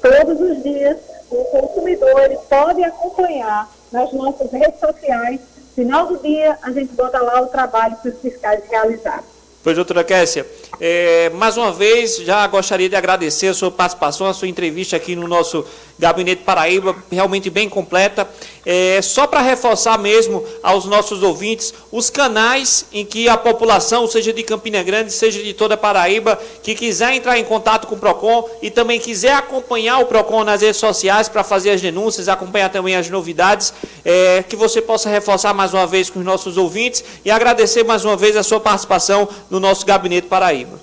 S8: Todos os dias o consumidor ele pode acompanhar nas nossas redes sociais. Final do dia, a gente bota lá o trabalho que os fiscais realizaram.
S4: Pois, doutora Kessia, é, mais uma vez, já gostaria de agradecer a sua participação, a sua entrevista aqui no nosso Gabinete Paraíba, realmente bem completa. É, só para reforçar mesmo aos nossos ouvintes, os canais em que a população, seja de Campina Grande, seja de toda Paraíba, que quiser entrar em contato com o PROCON e também quiser acompanhar o PROCON nas redes sociais para fazer as denúncias, acompanhar também as novidades, é, que você possa reforçar mais uma vez com os nossos ouvintes e agradecer mais uma vez a sua participação no nosso Gabinete Paraíba.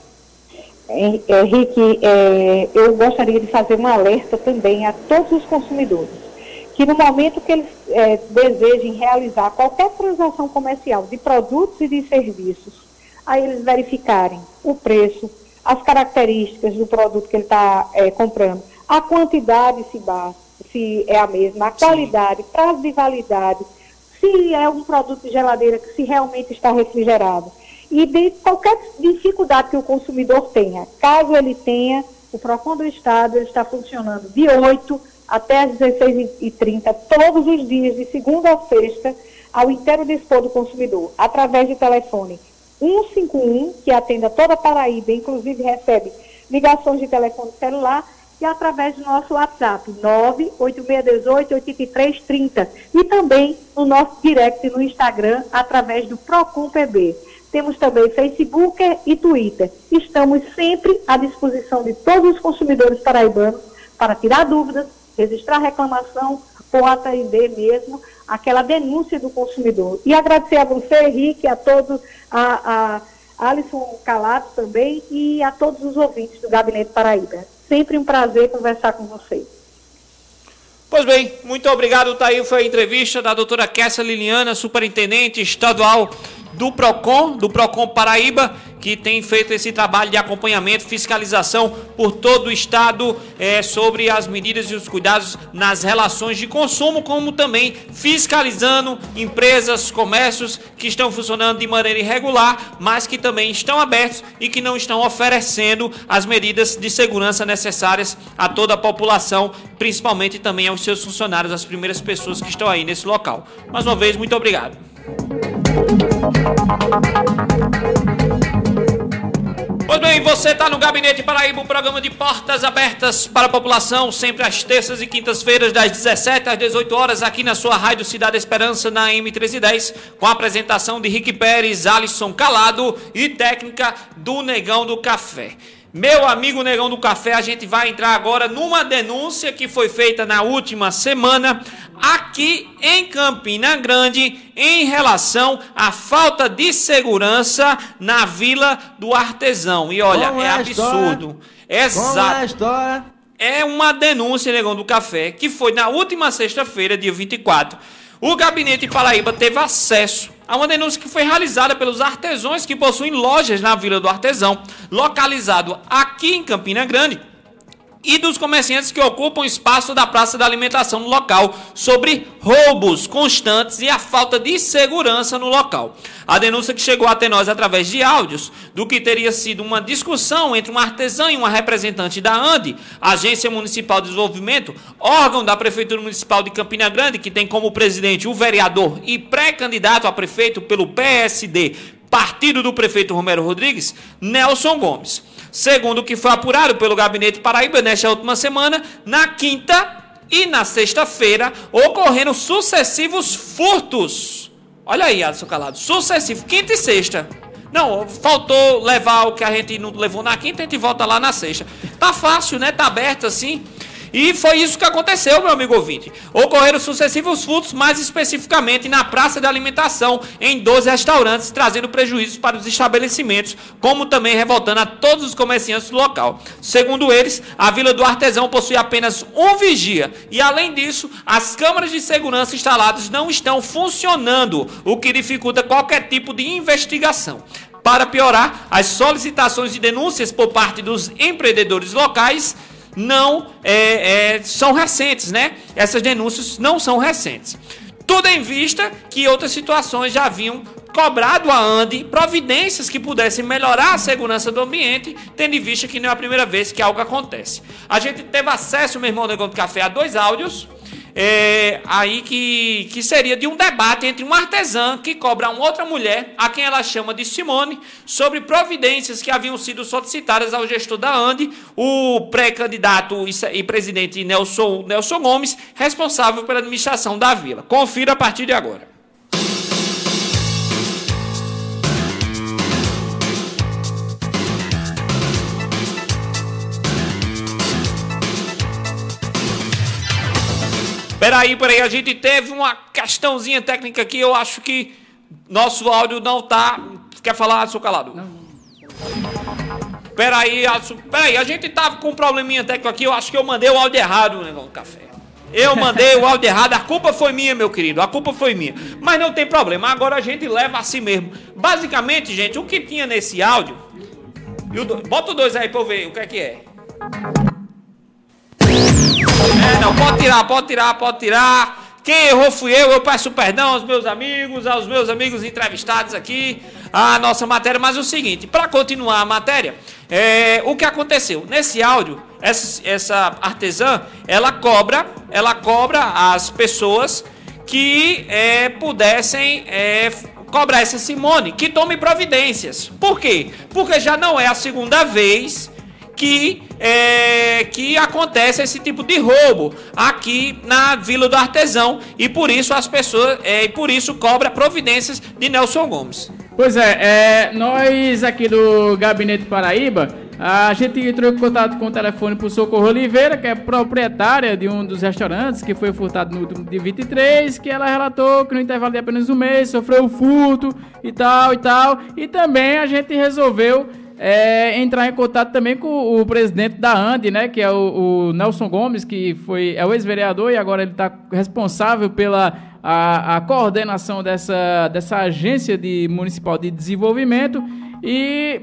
S8: Henrique, é, eu gostaria de fazer um alerta também a todos os consumidores, que no momento que eles é, desejem realizar qualquer transação comercial de produtos e de serviços, aí eles verificarem o preço, as características do produto que ele está é, comprando, a quantidade se, dá, se é a mesma, a qualidade, prazo de validade, se é um produto de geladeira que se realmente está refrigerado e de qualquer dificuldade que o consumidor tenha. Caso ele tenha, o PROCON do Estado está funcionando de 8 até as 16h30, todos os dias, de segunda a sexta, ao inteiro dispor do consumidor, através de telefone 151, que atende a toda a Paraíba, inclusive recebe ligações de telefone celular, e através do nosso WhatsApp, 98618-8330. E também no nosso direct no Instagram, através do Procon PB. Temos também Facebook e Twitter. Estamos sempre à disposição de todos os consumidores paraibanos para tirar dúvidas, registrar reclamação ou atender mesmo aquela denúncia do consumidor. E agradecer a você, Henrique, a todos, a, a Alisson Calato também e a todos os ouvintes do Gabinete Paraíba. Sempre um prazer conversar com vocês.
S4: Pois bem, muito obrigado, Tá aí foi a entrevista da doutora Kessa Liliana, superintendente estadual do PROCON, do PROCON Paraíba, que tem feito esse trabalho de acompanhamento, fiscalização por todo o estado é, sobre as medidas e os cuidados nas relações de consumo, como também fiscalizando empresas, comércios que estão funcionando de maneira irregular, mas que também estão abertos e que não estão oferecendo as medidas de segurança necessárias a toda a população, principalmente também aos seus funcionários, as primeiras pessoas que estão aí nesse local. Mais uma vez, muito obrigado. Pois bem, você está no Gabinete Paraíba, um programa de portas abertas para a população, sempre às terças e quintas-feiras, das 17 às 18 horas, aqui na sua Rádio Cidade Esperança, na M1310, com a apresentação de Rick Pérez, Alisson Calado e técnica do Negão do Café. Meu amigo Negão do Café, a gente vai entrar agora numa denúncia que foi feita na última semana aqui em Campina Grande em relação à falta de segurança na Vila do Artesão. E olha,
S9: Como
S4: é
S9: é
S4: absurdo.
S9: É
S4: Exato.
S9: história?
S4: É uma denúncia, Negão do Café, que foi na última sexta-feira, dia 24. O Gabinete Paraíba teve acesso a uma denúncia que foi realizada pelos artesãos que possuem lojas na Vila do Artesão, localizado aqui em Campina Grande, e dos comerciantes que ocupam espaço da Praça da Alimentação no local, sobre roubos constantes e a falta de segurança no local. A denúncia que chegou até nós através de áudios do que teria sido uma discussão entre um artesão e uma representante da ANDE, Agência Municipal de Desenvolvimento, órgão da Prefeitura Municipal de Campina Grande, que tem como presidente o vereador e pré-candidato a prefeito pelo PSD, partido do prefeito Romero Rodrigues, Nelson Gomes. Segundo o que foi apurado pelo Gabinete Paraíba nesta última semana, na quinta e na sexta-feira ocorreram sucessivos furtos. Olha aí, Alisson Calado, sucessivo, quinta e sexta. Não, faltou levar o que a gente não levou na quinta, a gente volta lá na sexta. Tá fácil, né? Tá aberto assim. E foi isso que aconteceu, meu amigo ouvinte. Ocorreram sucessivos furtos, mais especificamente na praça de alimentação, em 12 restaurantes, trazendo prejuízos para os estabelecimentos, como também revoltando a todos os comerciantes do local. Segundo eles, a Vila do Artesão possui apenas um vigia, e além disso, as câmaras de segurança instaladas não estão funcionando, o que dificulta qualquer tipo de investigação. Para piorar, as solicitações e denúncias por parte dos empreendedores locais não é, é, são recentes, né? Essas denúncias não são recentes. Tudo em vista que outras situações já haviam cobrado a ANDE providências que pudessem melhorar a segurança do ambiente, tendo em vista que não é a primeira vez que algo acontece. A gente teve acesso, meu irmão Negão do Café, a dois áudios é, aí que, que seria de um debate entre um artesã que cobra uma outra mulher, a quem ela chama de Simone, sobre providências que haviam sido solicitadas ao gestor da ANDE, o pré-candidato e presidente Nelson, Nelson Gomes, responsável pela administração da vila. Confira a partir de agora. Peraí, peraí, a gente teve uma questãozinha técnica aqui, eu acho que nosso áudio não tá. Quer falar, seu calado? Não. Peraí, peraí, a gente tava com um probleminha técnico aqui, eu acho que eu mandei o áudio errado, negão do café. Eu mandei o áudio errado, a culpa foi minha, meu querido, a culpa foi minha. Mas não tem problema, agora a gente leva assim mesmo. Basicamente, gente, o que tinha nesse áudio. Bota o dois aí pra eu ver o que é que é. Não, pode tirar, pode tirar, pode tirar. Quem errou fui eu, eu peço perdão aos meus amigos, aos meus amigos entrevistados aqui, a nossa matéria. Mas é o seguinte, para continuar a matéria, é, o que aconteceu? Nesse áudio, essa, essa artesã, ela cobra, ela cobra as pessoas que é, pudessem é, cobrar essa Simone, que tome providências. Por quê? Porque já não é a segunda vez que, é, que acontece esse tipo de roubo aqui na Vila do Artesão e por isso as pessoas é, e por isso cobra providências de Nelson Gomes.
S5: Pois é, é, nós aqui do Gabinete Paraíba, a gente entrou em contato com o telefone para o Socorro Oliveira, que é proprietária de um dos restaurantes que foi furtado no último dia 23, que ela relatou que no intervalo de apenas um mês sofreu furto e tal e tal. E também a gente resolveu é, entrar em contato também com o presidente da ANDE, né, que é o, o Nelson Gomes, que foi, é o ex-vereador e agora ele está responsável pela a, a, coordenação dessa, dessa agência de municipal de desenvolvimento. E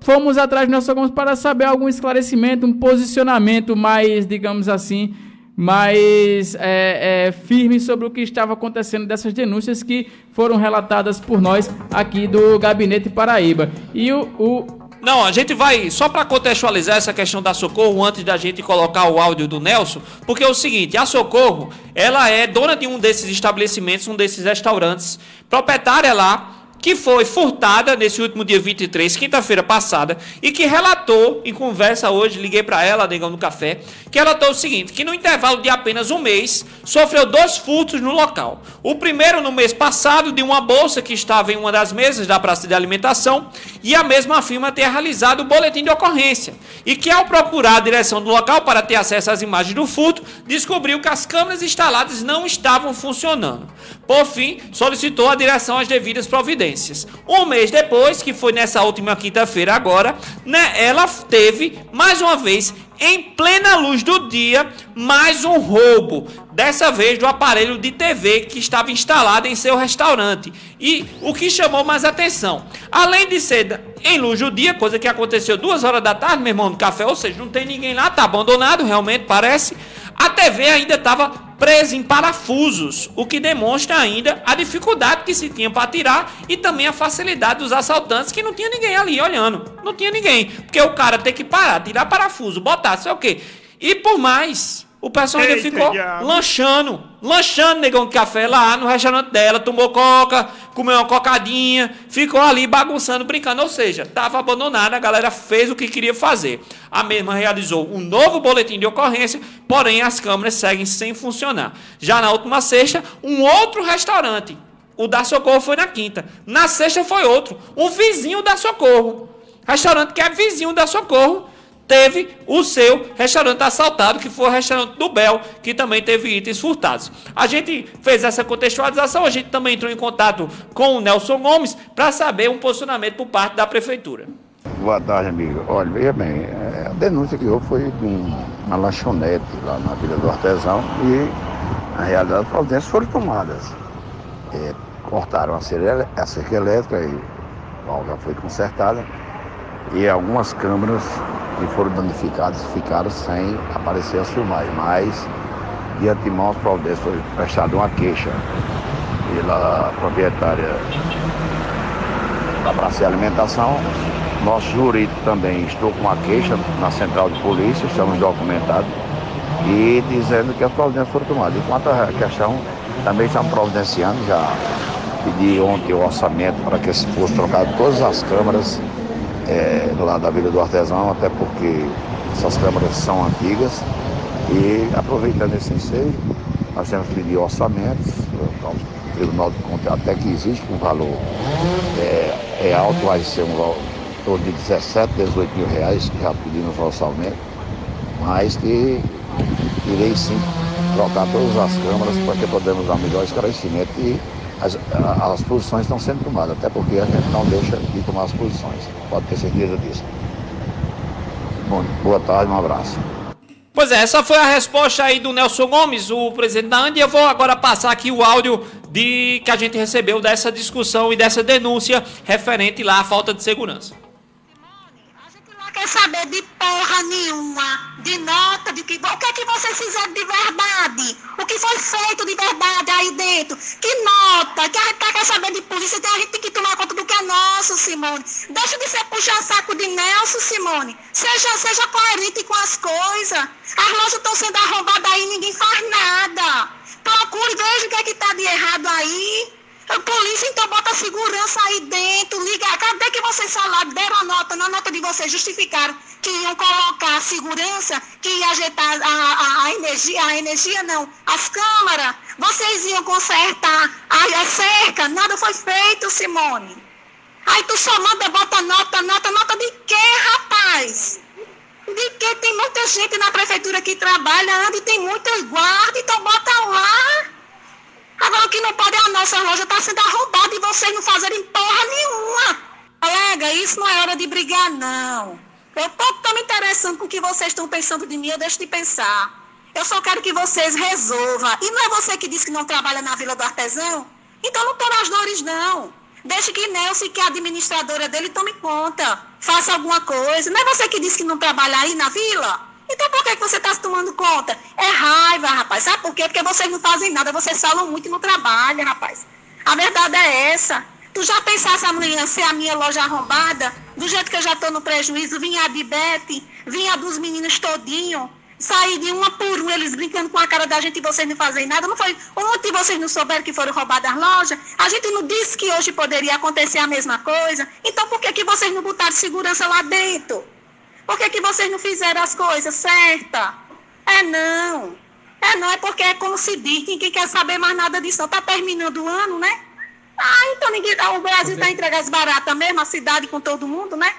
S5: fomos atrás do Nelson Gomes para saber algum esclarecimento, um posicionamento mais, digamos assim, mais é, é, firme sobre o que estava acontecendo dessas denúncias que foram relatadas por nós aqui do Gabinete Paraíba. E o, o
S4: não, a gente vai só para contextualizar essa questão da Socorro antes da gente colocar o áudio do Nelson, porque é o seguinte, a Socorro, ela é dona de um desses estabelecimentos, um desses restaurantes, proprietária lá que foi furtada nesse último dia 23, quinta-feira passada, e que relatou, em conversa hoje, liguei para ela, negão no café, que relatou o seguinte, que no intervalo de apenas um mês, sofreu dois furtos no local. O primeiro no mês passado, de uma bolsa que estava em uma das mesas da praça de alimentação, e a mesma firma ter realizado o boletim de ocorrência, e que ao procurar a direção do local para ter acesso às imagens do furto, descobriu que as câmeras instaladas não estavam funcionando. Por fim, solicitou à direção as devidas providências. Um mês depois, que foi nessa última quinta-feira agora, né, ela teve mais uma vez em plena luz do dia, mais um roubo, dessa vez do aparelho de TV que estava instalado em seu restaurante. E o que chamou mais atenção, além de ser em luz do dia, coisa que aconteceu duas horas da tarde, meu irmão, no café, ou seja, não tem ninguém lá, tá abandonado, realmente parece. A TV ainda estava presa em parafusos, o que demonstra ainda a dificuldade que se tinha para tirar e também a facilidade dos assaltantes, que não tinha ninguém ali olhando. Não tinha ninguém. Porque o cara tem que parar, tirar parafuso, botar, sei o quê. E por mais, o pessoal ainda ficou lanchando, lanchando negão de café lá no restaurante dela, tomou coca, comeu uma cocadinha, ficou ali bagunçando, brincando. Ou seja, estava abandonada, a galera fez o que queria fazer. A mesma realizou um novo boletim de ocorrência, porém as câmeras seguem sem funcionar. Já na última sexta, um outro restaurante, o da Socorro foi na quinta. Na sexta foi outro, um vizinho da Socorro. Restaurante que é vizinho da Socorro teve o seu restaurante assaltado, que foi o restaurante do Bel, que também teve itens furtados. A gente fez essa contextualização, a gente também entrou em contato com o Nelson Gomes para saber um posicionamento por parte da prefeitura.
S9: Boa tarde, amigo. Olha, veja bem, é, a denúncia que houve foi de uma lanchonete lá na Vila do Artesão e, na realidade, as providências foram tomadas. É, cortaram a cerca, a elétrica e já foi consertada e algumas câmeras que foram danificadas ficaram sem aparecer as filmagens, mas de antemão as providências foi prestada uma queixa pela proprietária da Praça de Alimentação. Nosso jurídico também estou com uma queixa na central de polícia, estamos documentados, e dizendo que as providências foram tomadas. Enquanto a questão também estamos providenciando, já pedi ontem o orçamento para que se fosse trocado todas as câmaras é, lá da Vila do Artesão, até porque essas câmaras são antigas. E aproveitando esse ensejo, nós temos pedir orçamentos, o Tribunal de Contas até que existe um valor é, é alto, vai ser um valor de 17, 18 mil reais, que já pedimos orçamento, mas que irei sim trocar todas as câmaras para que podemos dar melhor esclarecimento e as, as posições estão sendo tomadas, até porque a gente não deixa de tomar as posições. Pode ter certeza disso. Bom, boa tarde, um abraço.
S4: Pois é, essa foi a resposta aí do Nelson Gomes, o presidente da ANDI. Eu vou agora passar aqui o áudio de que a gente recebeu dessa discussão e dessa denúncia referente lá à falta de segurança
S10: saber de porra nenhuma, de nota, de que. O que é que vocês fizeram de verdade? O que foi feito de verdade aí dentro? Que nota? Que a gente tá quer saber de polícia, então a gente tem que tomar conta do que é nosso, Simone. Deixa de ser puxar saco de Nelson, Simone. Seja, seja coerente com as coisas. As lojas estão sendo arrombadas aí, ninguém faz nada. Procure, veja o que é que tá de errado aí. A polícia então bota segurança aí dentro, liga. Cadê que vocês falaram, deram a nota, na nota de vocês justificaram que iam colocar segurança, que ia ajeitar a, a, a energia, a energia não, as câmaras, vocês iam consertar a, a cerca, nada foi feito, Simone. Aí tu só manda, bota nota, nota, nota de quê, rapaz? De que tem muita gente na prefeitura que trabalha, e tem muitas guardas, então bota lá. Agora o que não pode é a nossa loja estar tá sendo arrombada e vocês não fazerem porra nenhuma. Colega, isso não é hora de brigar, não. Eu pouco estou me interessando com o que vocês estão pensando de mim, eu deixo de pensar. Eu só quero que vocês resolvam. E não é você que disse que não trabalha na Vila do Artesão? Então não estou nas dores, não. Deixe que Nelson, que é a administradora dele, tome conta. Faça alguma coisa. Não é você que disse que não trabalha aí na vila? Então por que, você está se tomando conta? É raiva, rapaz. Sabe por quê? Porque vocês não fazem nada, vocês falam muito e não trabalham, rapaz. A verdade é essa. Tu já pensasse amanhã ser a minha loja arrombada? Do jeito que eu já estou no prejuízo, vinha a Bibete, vinha dos meninos todinho. sair de uma por uma, eles brincando com a cara da gente e vocês não fazem nada. Não foi ontem vocês não souberam que foram roubadas as lojas? A gente não disse que hoje poderia acontecer a mesma coisa. Então por que, que vocês não botaram segurança lá dentro? Por que, que vocês não fizeram as coisas certas? É não. É não, é porque é como se diz, ninguém quer saber mais nada disso. Está terminando o ano, né? Ah, então ninguém. O Brasil está entregando as baratas mesmo, a cidade com todo mundo, né?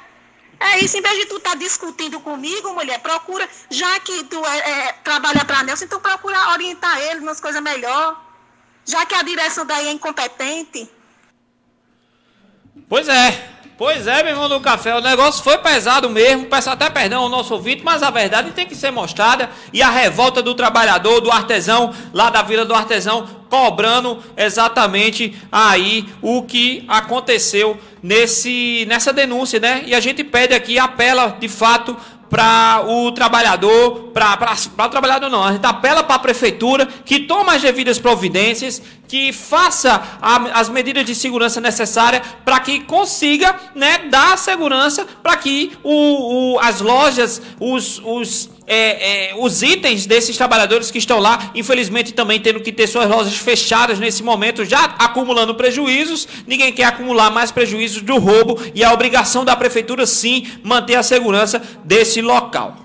S10: É isso, em vez de tu estar tá discutindo comigo, mulher, procura, já que tu é, é, trabalha para Nelson, então procura orientar ele nas coisas melhor. Já que a direção daí é incompetente.
S4: Pois é, Pois é, meu irmão do café, o negócio foi pesado mesmo, peço até perdão ao nosso ouvinte, mas a verdade tem que ser mostrada e a revolta do trabalhador, do artesão, lá da Vila do Artesão, cobrando exatamente aí o que aconteceu nesse, nessa denúncia, né? E a gente pede aqui, apela de fato para o trabalhador, para o trabalhador não, a gente apela para a prefeitura que tome as devidas providências, que faça a, as medidas de segurança necessárias para que consiga né, dar segurança para que o, o, as lojas, os, os é, é, os itens desses trabalhadores que estão lá, infelizmente também tendo que ter suas lojas fechadas nesse momento, já acumulando prejuízos. Ninguém quer acumular mais prejuízos do roubo e a obrigação da prefeitura sim manter a segurança desse local.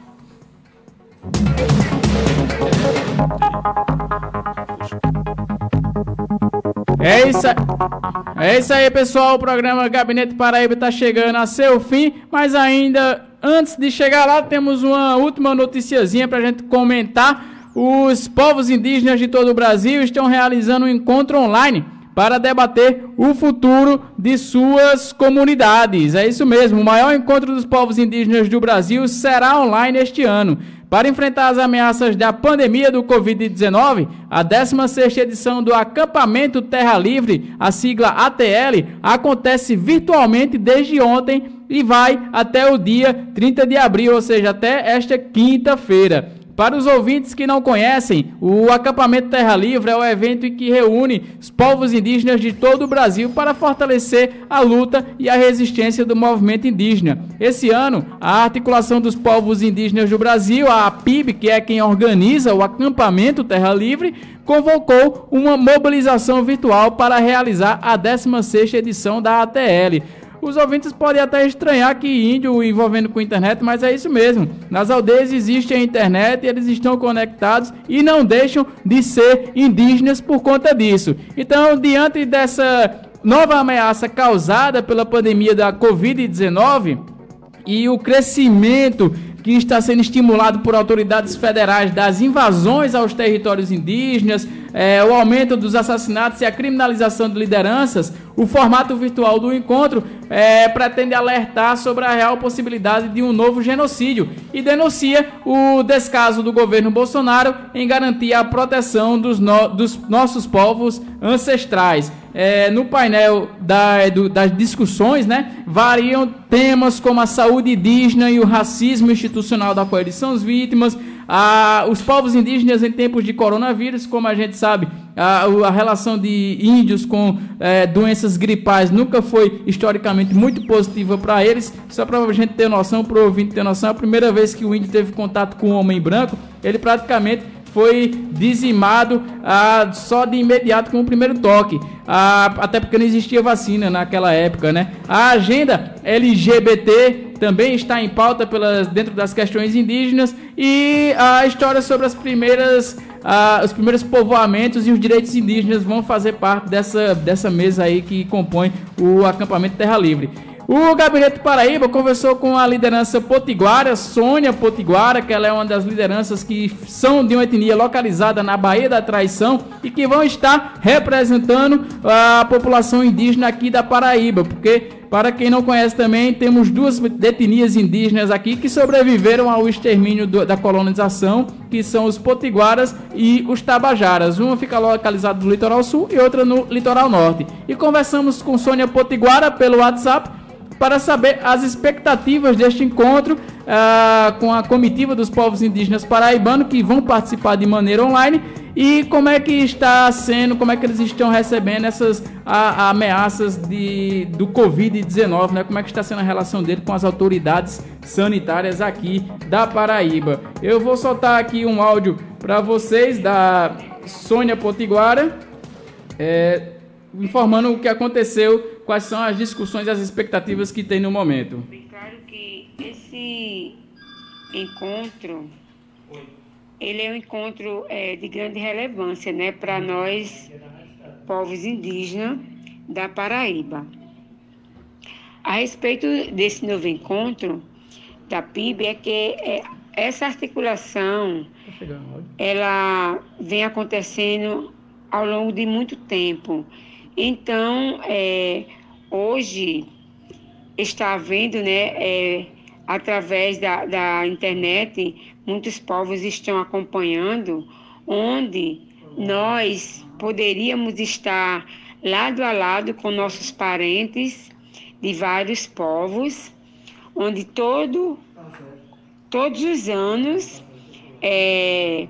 S5: É isso, é isso aí, pessoal. O programa Gabinete Paraíba está chegando a seu fim, mas ainda antes de chegar lá, temos uma última noticiazinha para a gente comentar. Os povos indígenas de todo o Brasil estão realizando um encontro online para debater o futuro de suas comunidades. É isso mesmo, o maior encontro dos povos indígenas do Brasil será online este ano. Para enfrentar as ameaças da pandemia do Covid-19, a 16ª edição do Acampamento Terra Livre, a sigla ATL, acontece virtualmente desde ontem e vai até o dia 30 de abril, ou seja, até esta quinta-feira. Para os ouvintes que não conhecem, o Acampamento Terra Livre é o evento que reúne os povos indígenas de todo o Brasil para fortalecer a luta e a resistência do movimento indígena. Esse ano, a Articulação dos Povos Indígenas do Brasil, a APIB, que é quem organiza o Acampamento Terra Livre, convocou uma mobilização virtual para realizar a 16ª edição da ATL. Os ouvintes podem até estranhar que índio envolvendo com internet, mas é isso mesmo. Nas aldeias existe a internet e eles estão conectados e não deixam de ser indígenas por conta disso. Então, diante dessa nova ameaça causada pela pandemia da Covid-19 e o crescimento que está sendo estimulado por autoridades federais das invasões aos territórios indígenas, é, o aumento dos assassinatos e a criminalização de lideranças, o formato virtual do encontro é, pretende alertar sobre a real possibilidade de um novo genocídio e denuncia o descaso do governo Bolsonaro em garantir a proteção dos, no, dos nossos povos ancestrais. É, no painel da, do, das discussões, né, variam temas como a saúde indígena e o racismo institucional da eles são vítimas, a, os povos indígenas em tempos de coronavírus, como a gente sabe, a, a relação de índios com é, doenças gripais nunca foi historicamente muito positiva para eles. Só para a gente ter noção, para o ouvinte ter noção, a primeira vez que o índio teve contato com o homem branco, ele praticamente foi dizimado ah, só de imediato com o primeiro toque. Ah, até porque não existia vacina naquela época, né? A agenda LGBT também está em pauta pelas, dentro das questões indígenas e a história sobre as primeiras, os primeiros povoamentos e os direitos indígenas vão fazer parte dessa, dessa mesa aí que compõe o acampamento Terra Livre. O Gabinete Paraíba conversou com a liderança potiguara, Sônia Potiguara, que ela é uma das lideranças que são de uma etnia localizada na Baía da Traição e que vão estar representando a população indígena aqui da Paraíba, porque para quem não conhece também, temos duas etnias indígenas aqui que sobreviveram ao extermínio do, da colonização, que são os potiguaras e os tabajaras. Uma fica localizada no litoral sul e outra no litoral norte. E conversamos com Sônia Potiguara pelo WhatsApp para saber as expectativas deste encontro ah, com a comitiva dos povos indígenas paraibanos que vão participar de maneira online e como é que está sendo, como é que eles estão recebendo essas a, a ameaças de, do Covid-19, né? Como é que está sendo a relação dele com as autoridades sanitárias aqui da Paraíba. Eu vou soltar aqui um áudio para vocês da Sônia Potiguara, é, informando o que aconteceu, quais são as discussões e as expectativas que tem no momento.
S11: Claro que esse encontro ele é um encontro é, de grande relevância né, para nós, povos indígenas da Paraíba. A respeito desse novo encontro da PIB, é que é, essa articulação ela vem acontecendo ao longo de muito tempo. Então, é, hoje está havendo, né, é, através da, da internet, muitos povos estão acompanhando, onde nós poderíamos estar lado a lado com nossos parentes de vários povos, onde todo, todos os anos é,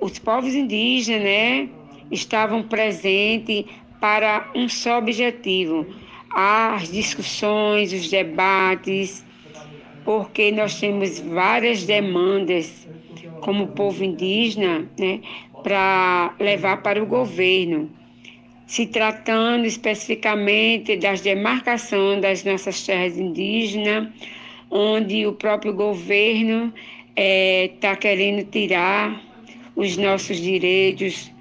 S11: os povos indígenas né, estavam presentes para um só objetivo, as discussões, os debates, porque nós temos várias demandas como povo indígena, né, para levar para o governo, se tratando especificamente das demarcações das nossas terras indígenas, onde o próprio governo está é, querendo tirar os nossos direitos,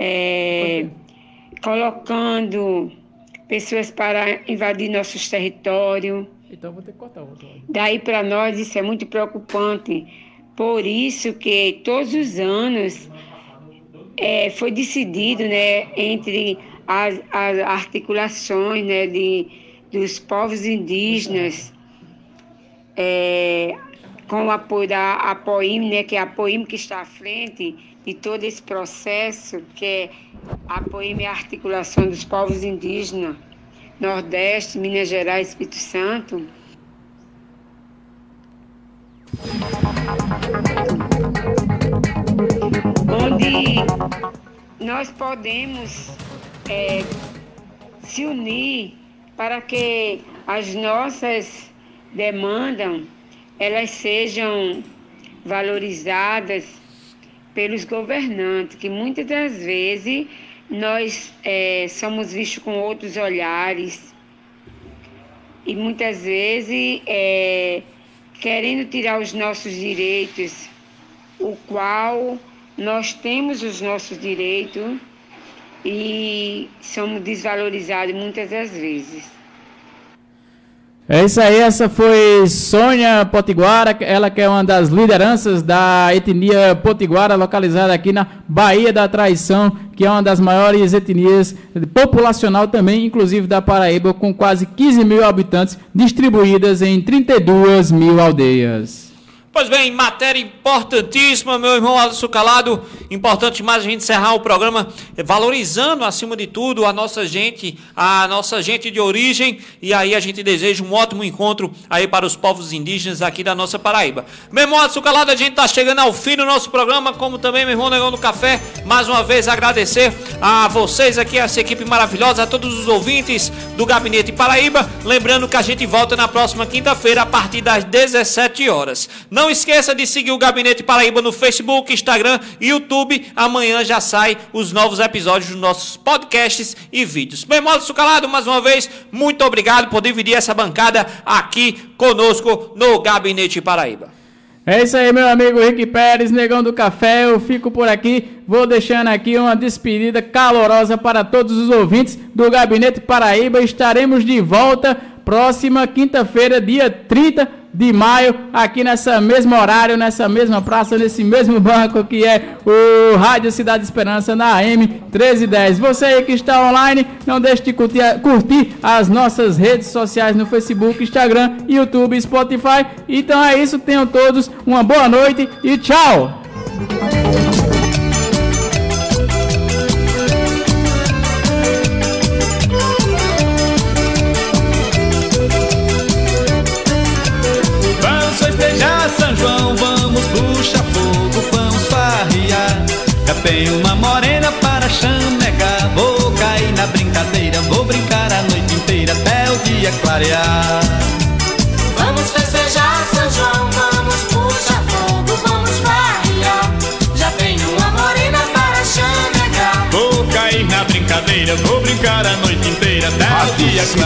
S11: é, colocando pessoas para invadir nossos territórios. Então vou ter que cortar o Daí para nós isso é muito preocupante. Por isso que todos os anos é, foi decidido né, entre as, as articulações né, de, dos povos indígenas, é, com o apoio da APOIM, né, que é a APOIM que está à frente de todo esse processo, que é a APOIM é a articulação dos povos indígenas Nordeste, Minas Gerais, Espírito Santo. Onde nós podemos é, se unir para que as nossas demandas elas sejam valorizadas pelos governantes, que muitas das vezes nós é, somos vistos com outros olhares e muitas vezes é, querendo tirar os nossos direitos, o qual nós temos os nossos direitos e somos desvalorizados muitas das vezes.
S5: É isso aí, essa foi Sônia Potiguara, ela que é uma das lideranças da etnia Potiguara, localizada aqui na Bahia da Traição, que é uma das maiores etnias populacional também, inclusive da Paraíba, com quase 15 mil habitantes, distribuídas em 32 mil aldeias.
S4: Pois bem, matéria importantíssima, meu irmão Alisson Calado. Importante mais a gente encerrar o programa valorizando, acima de tudo, a nossa gente, a nossa gente de origem. E aí a gente deseja um ótimo encontro aí para os povos indígenas aqui da nossa Paraíba. Meu irmão Alisson Calado, a gente está chegando ao fim do nosso programa, como também meu irmão Negão do Café. Mais uma vez agradecer a vocês aqui, essa equipe maravilhosa, a todos os ouvintes do Gabinete Paraíba. Lembrando que a gente volta na próxima quinta-feira, a partir das 17 horas. Não esqueça de seguir o Gabinete Paraíba no Facebook, Instagram YouTube. Amanhã já sai os novos episódios dos nossos podcasts e vídeos. Bem, modo Sucalado, mais uma vez, muito obrigado por dividir essa bancada aqui conosco no Gabinete Paraíba.
S5: É isso aí, meu amigo Rick Pérez, negão do café. Eu fico por aqui, vou deixando aqui uma despedida calorosa para todos os ouvintes do Gabinete Paraíba. Estaremos de volta próxima quinta-feira, dia 30 de maio, aqui nessa mesmo horário, nessa mesma praça, nesse mesmo banco que é o Rádio Cidade Esperança na AM 1310. Você aí que está online, não deixe de curtir, curtir as nossas redes sociais no Facebook, Instagram, YouTube, Spotify. Então é isso, tenham todos uma boa noite e tchau!
S6: Dia clarear.
S12: Vamos festejar São João, vamos puxar fogo, vamos farrear. Já tenho uma morena para chamegar.
S6: Vou cair na brincadeira, vou brincar a noite inteira até o dia clarear.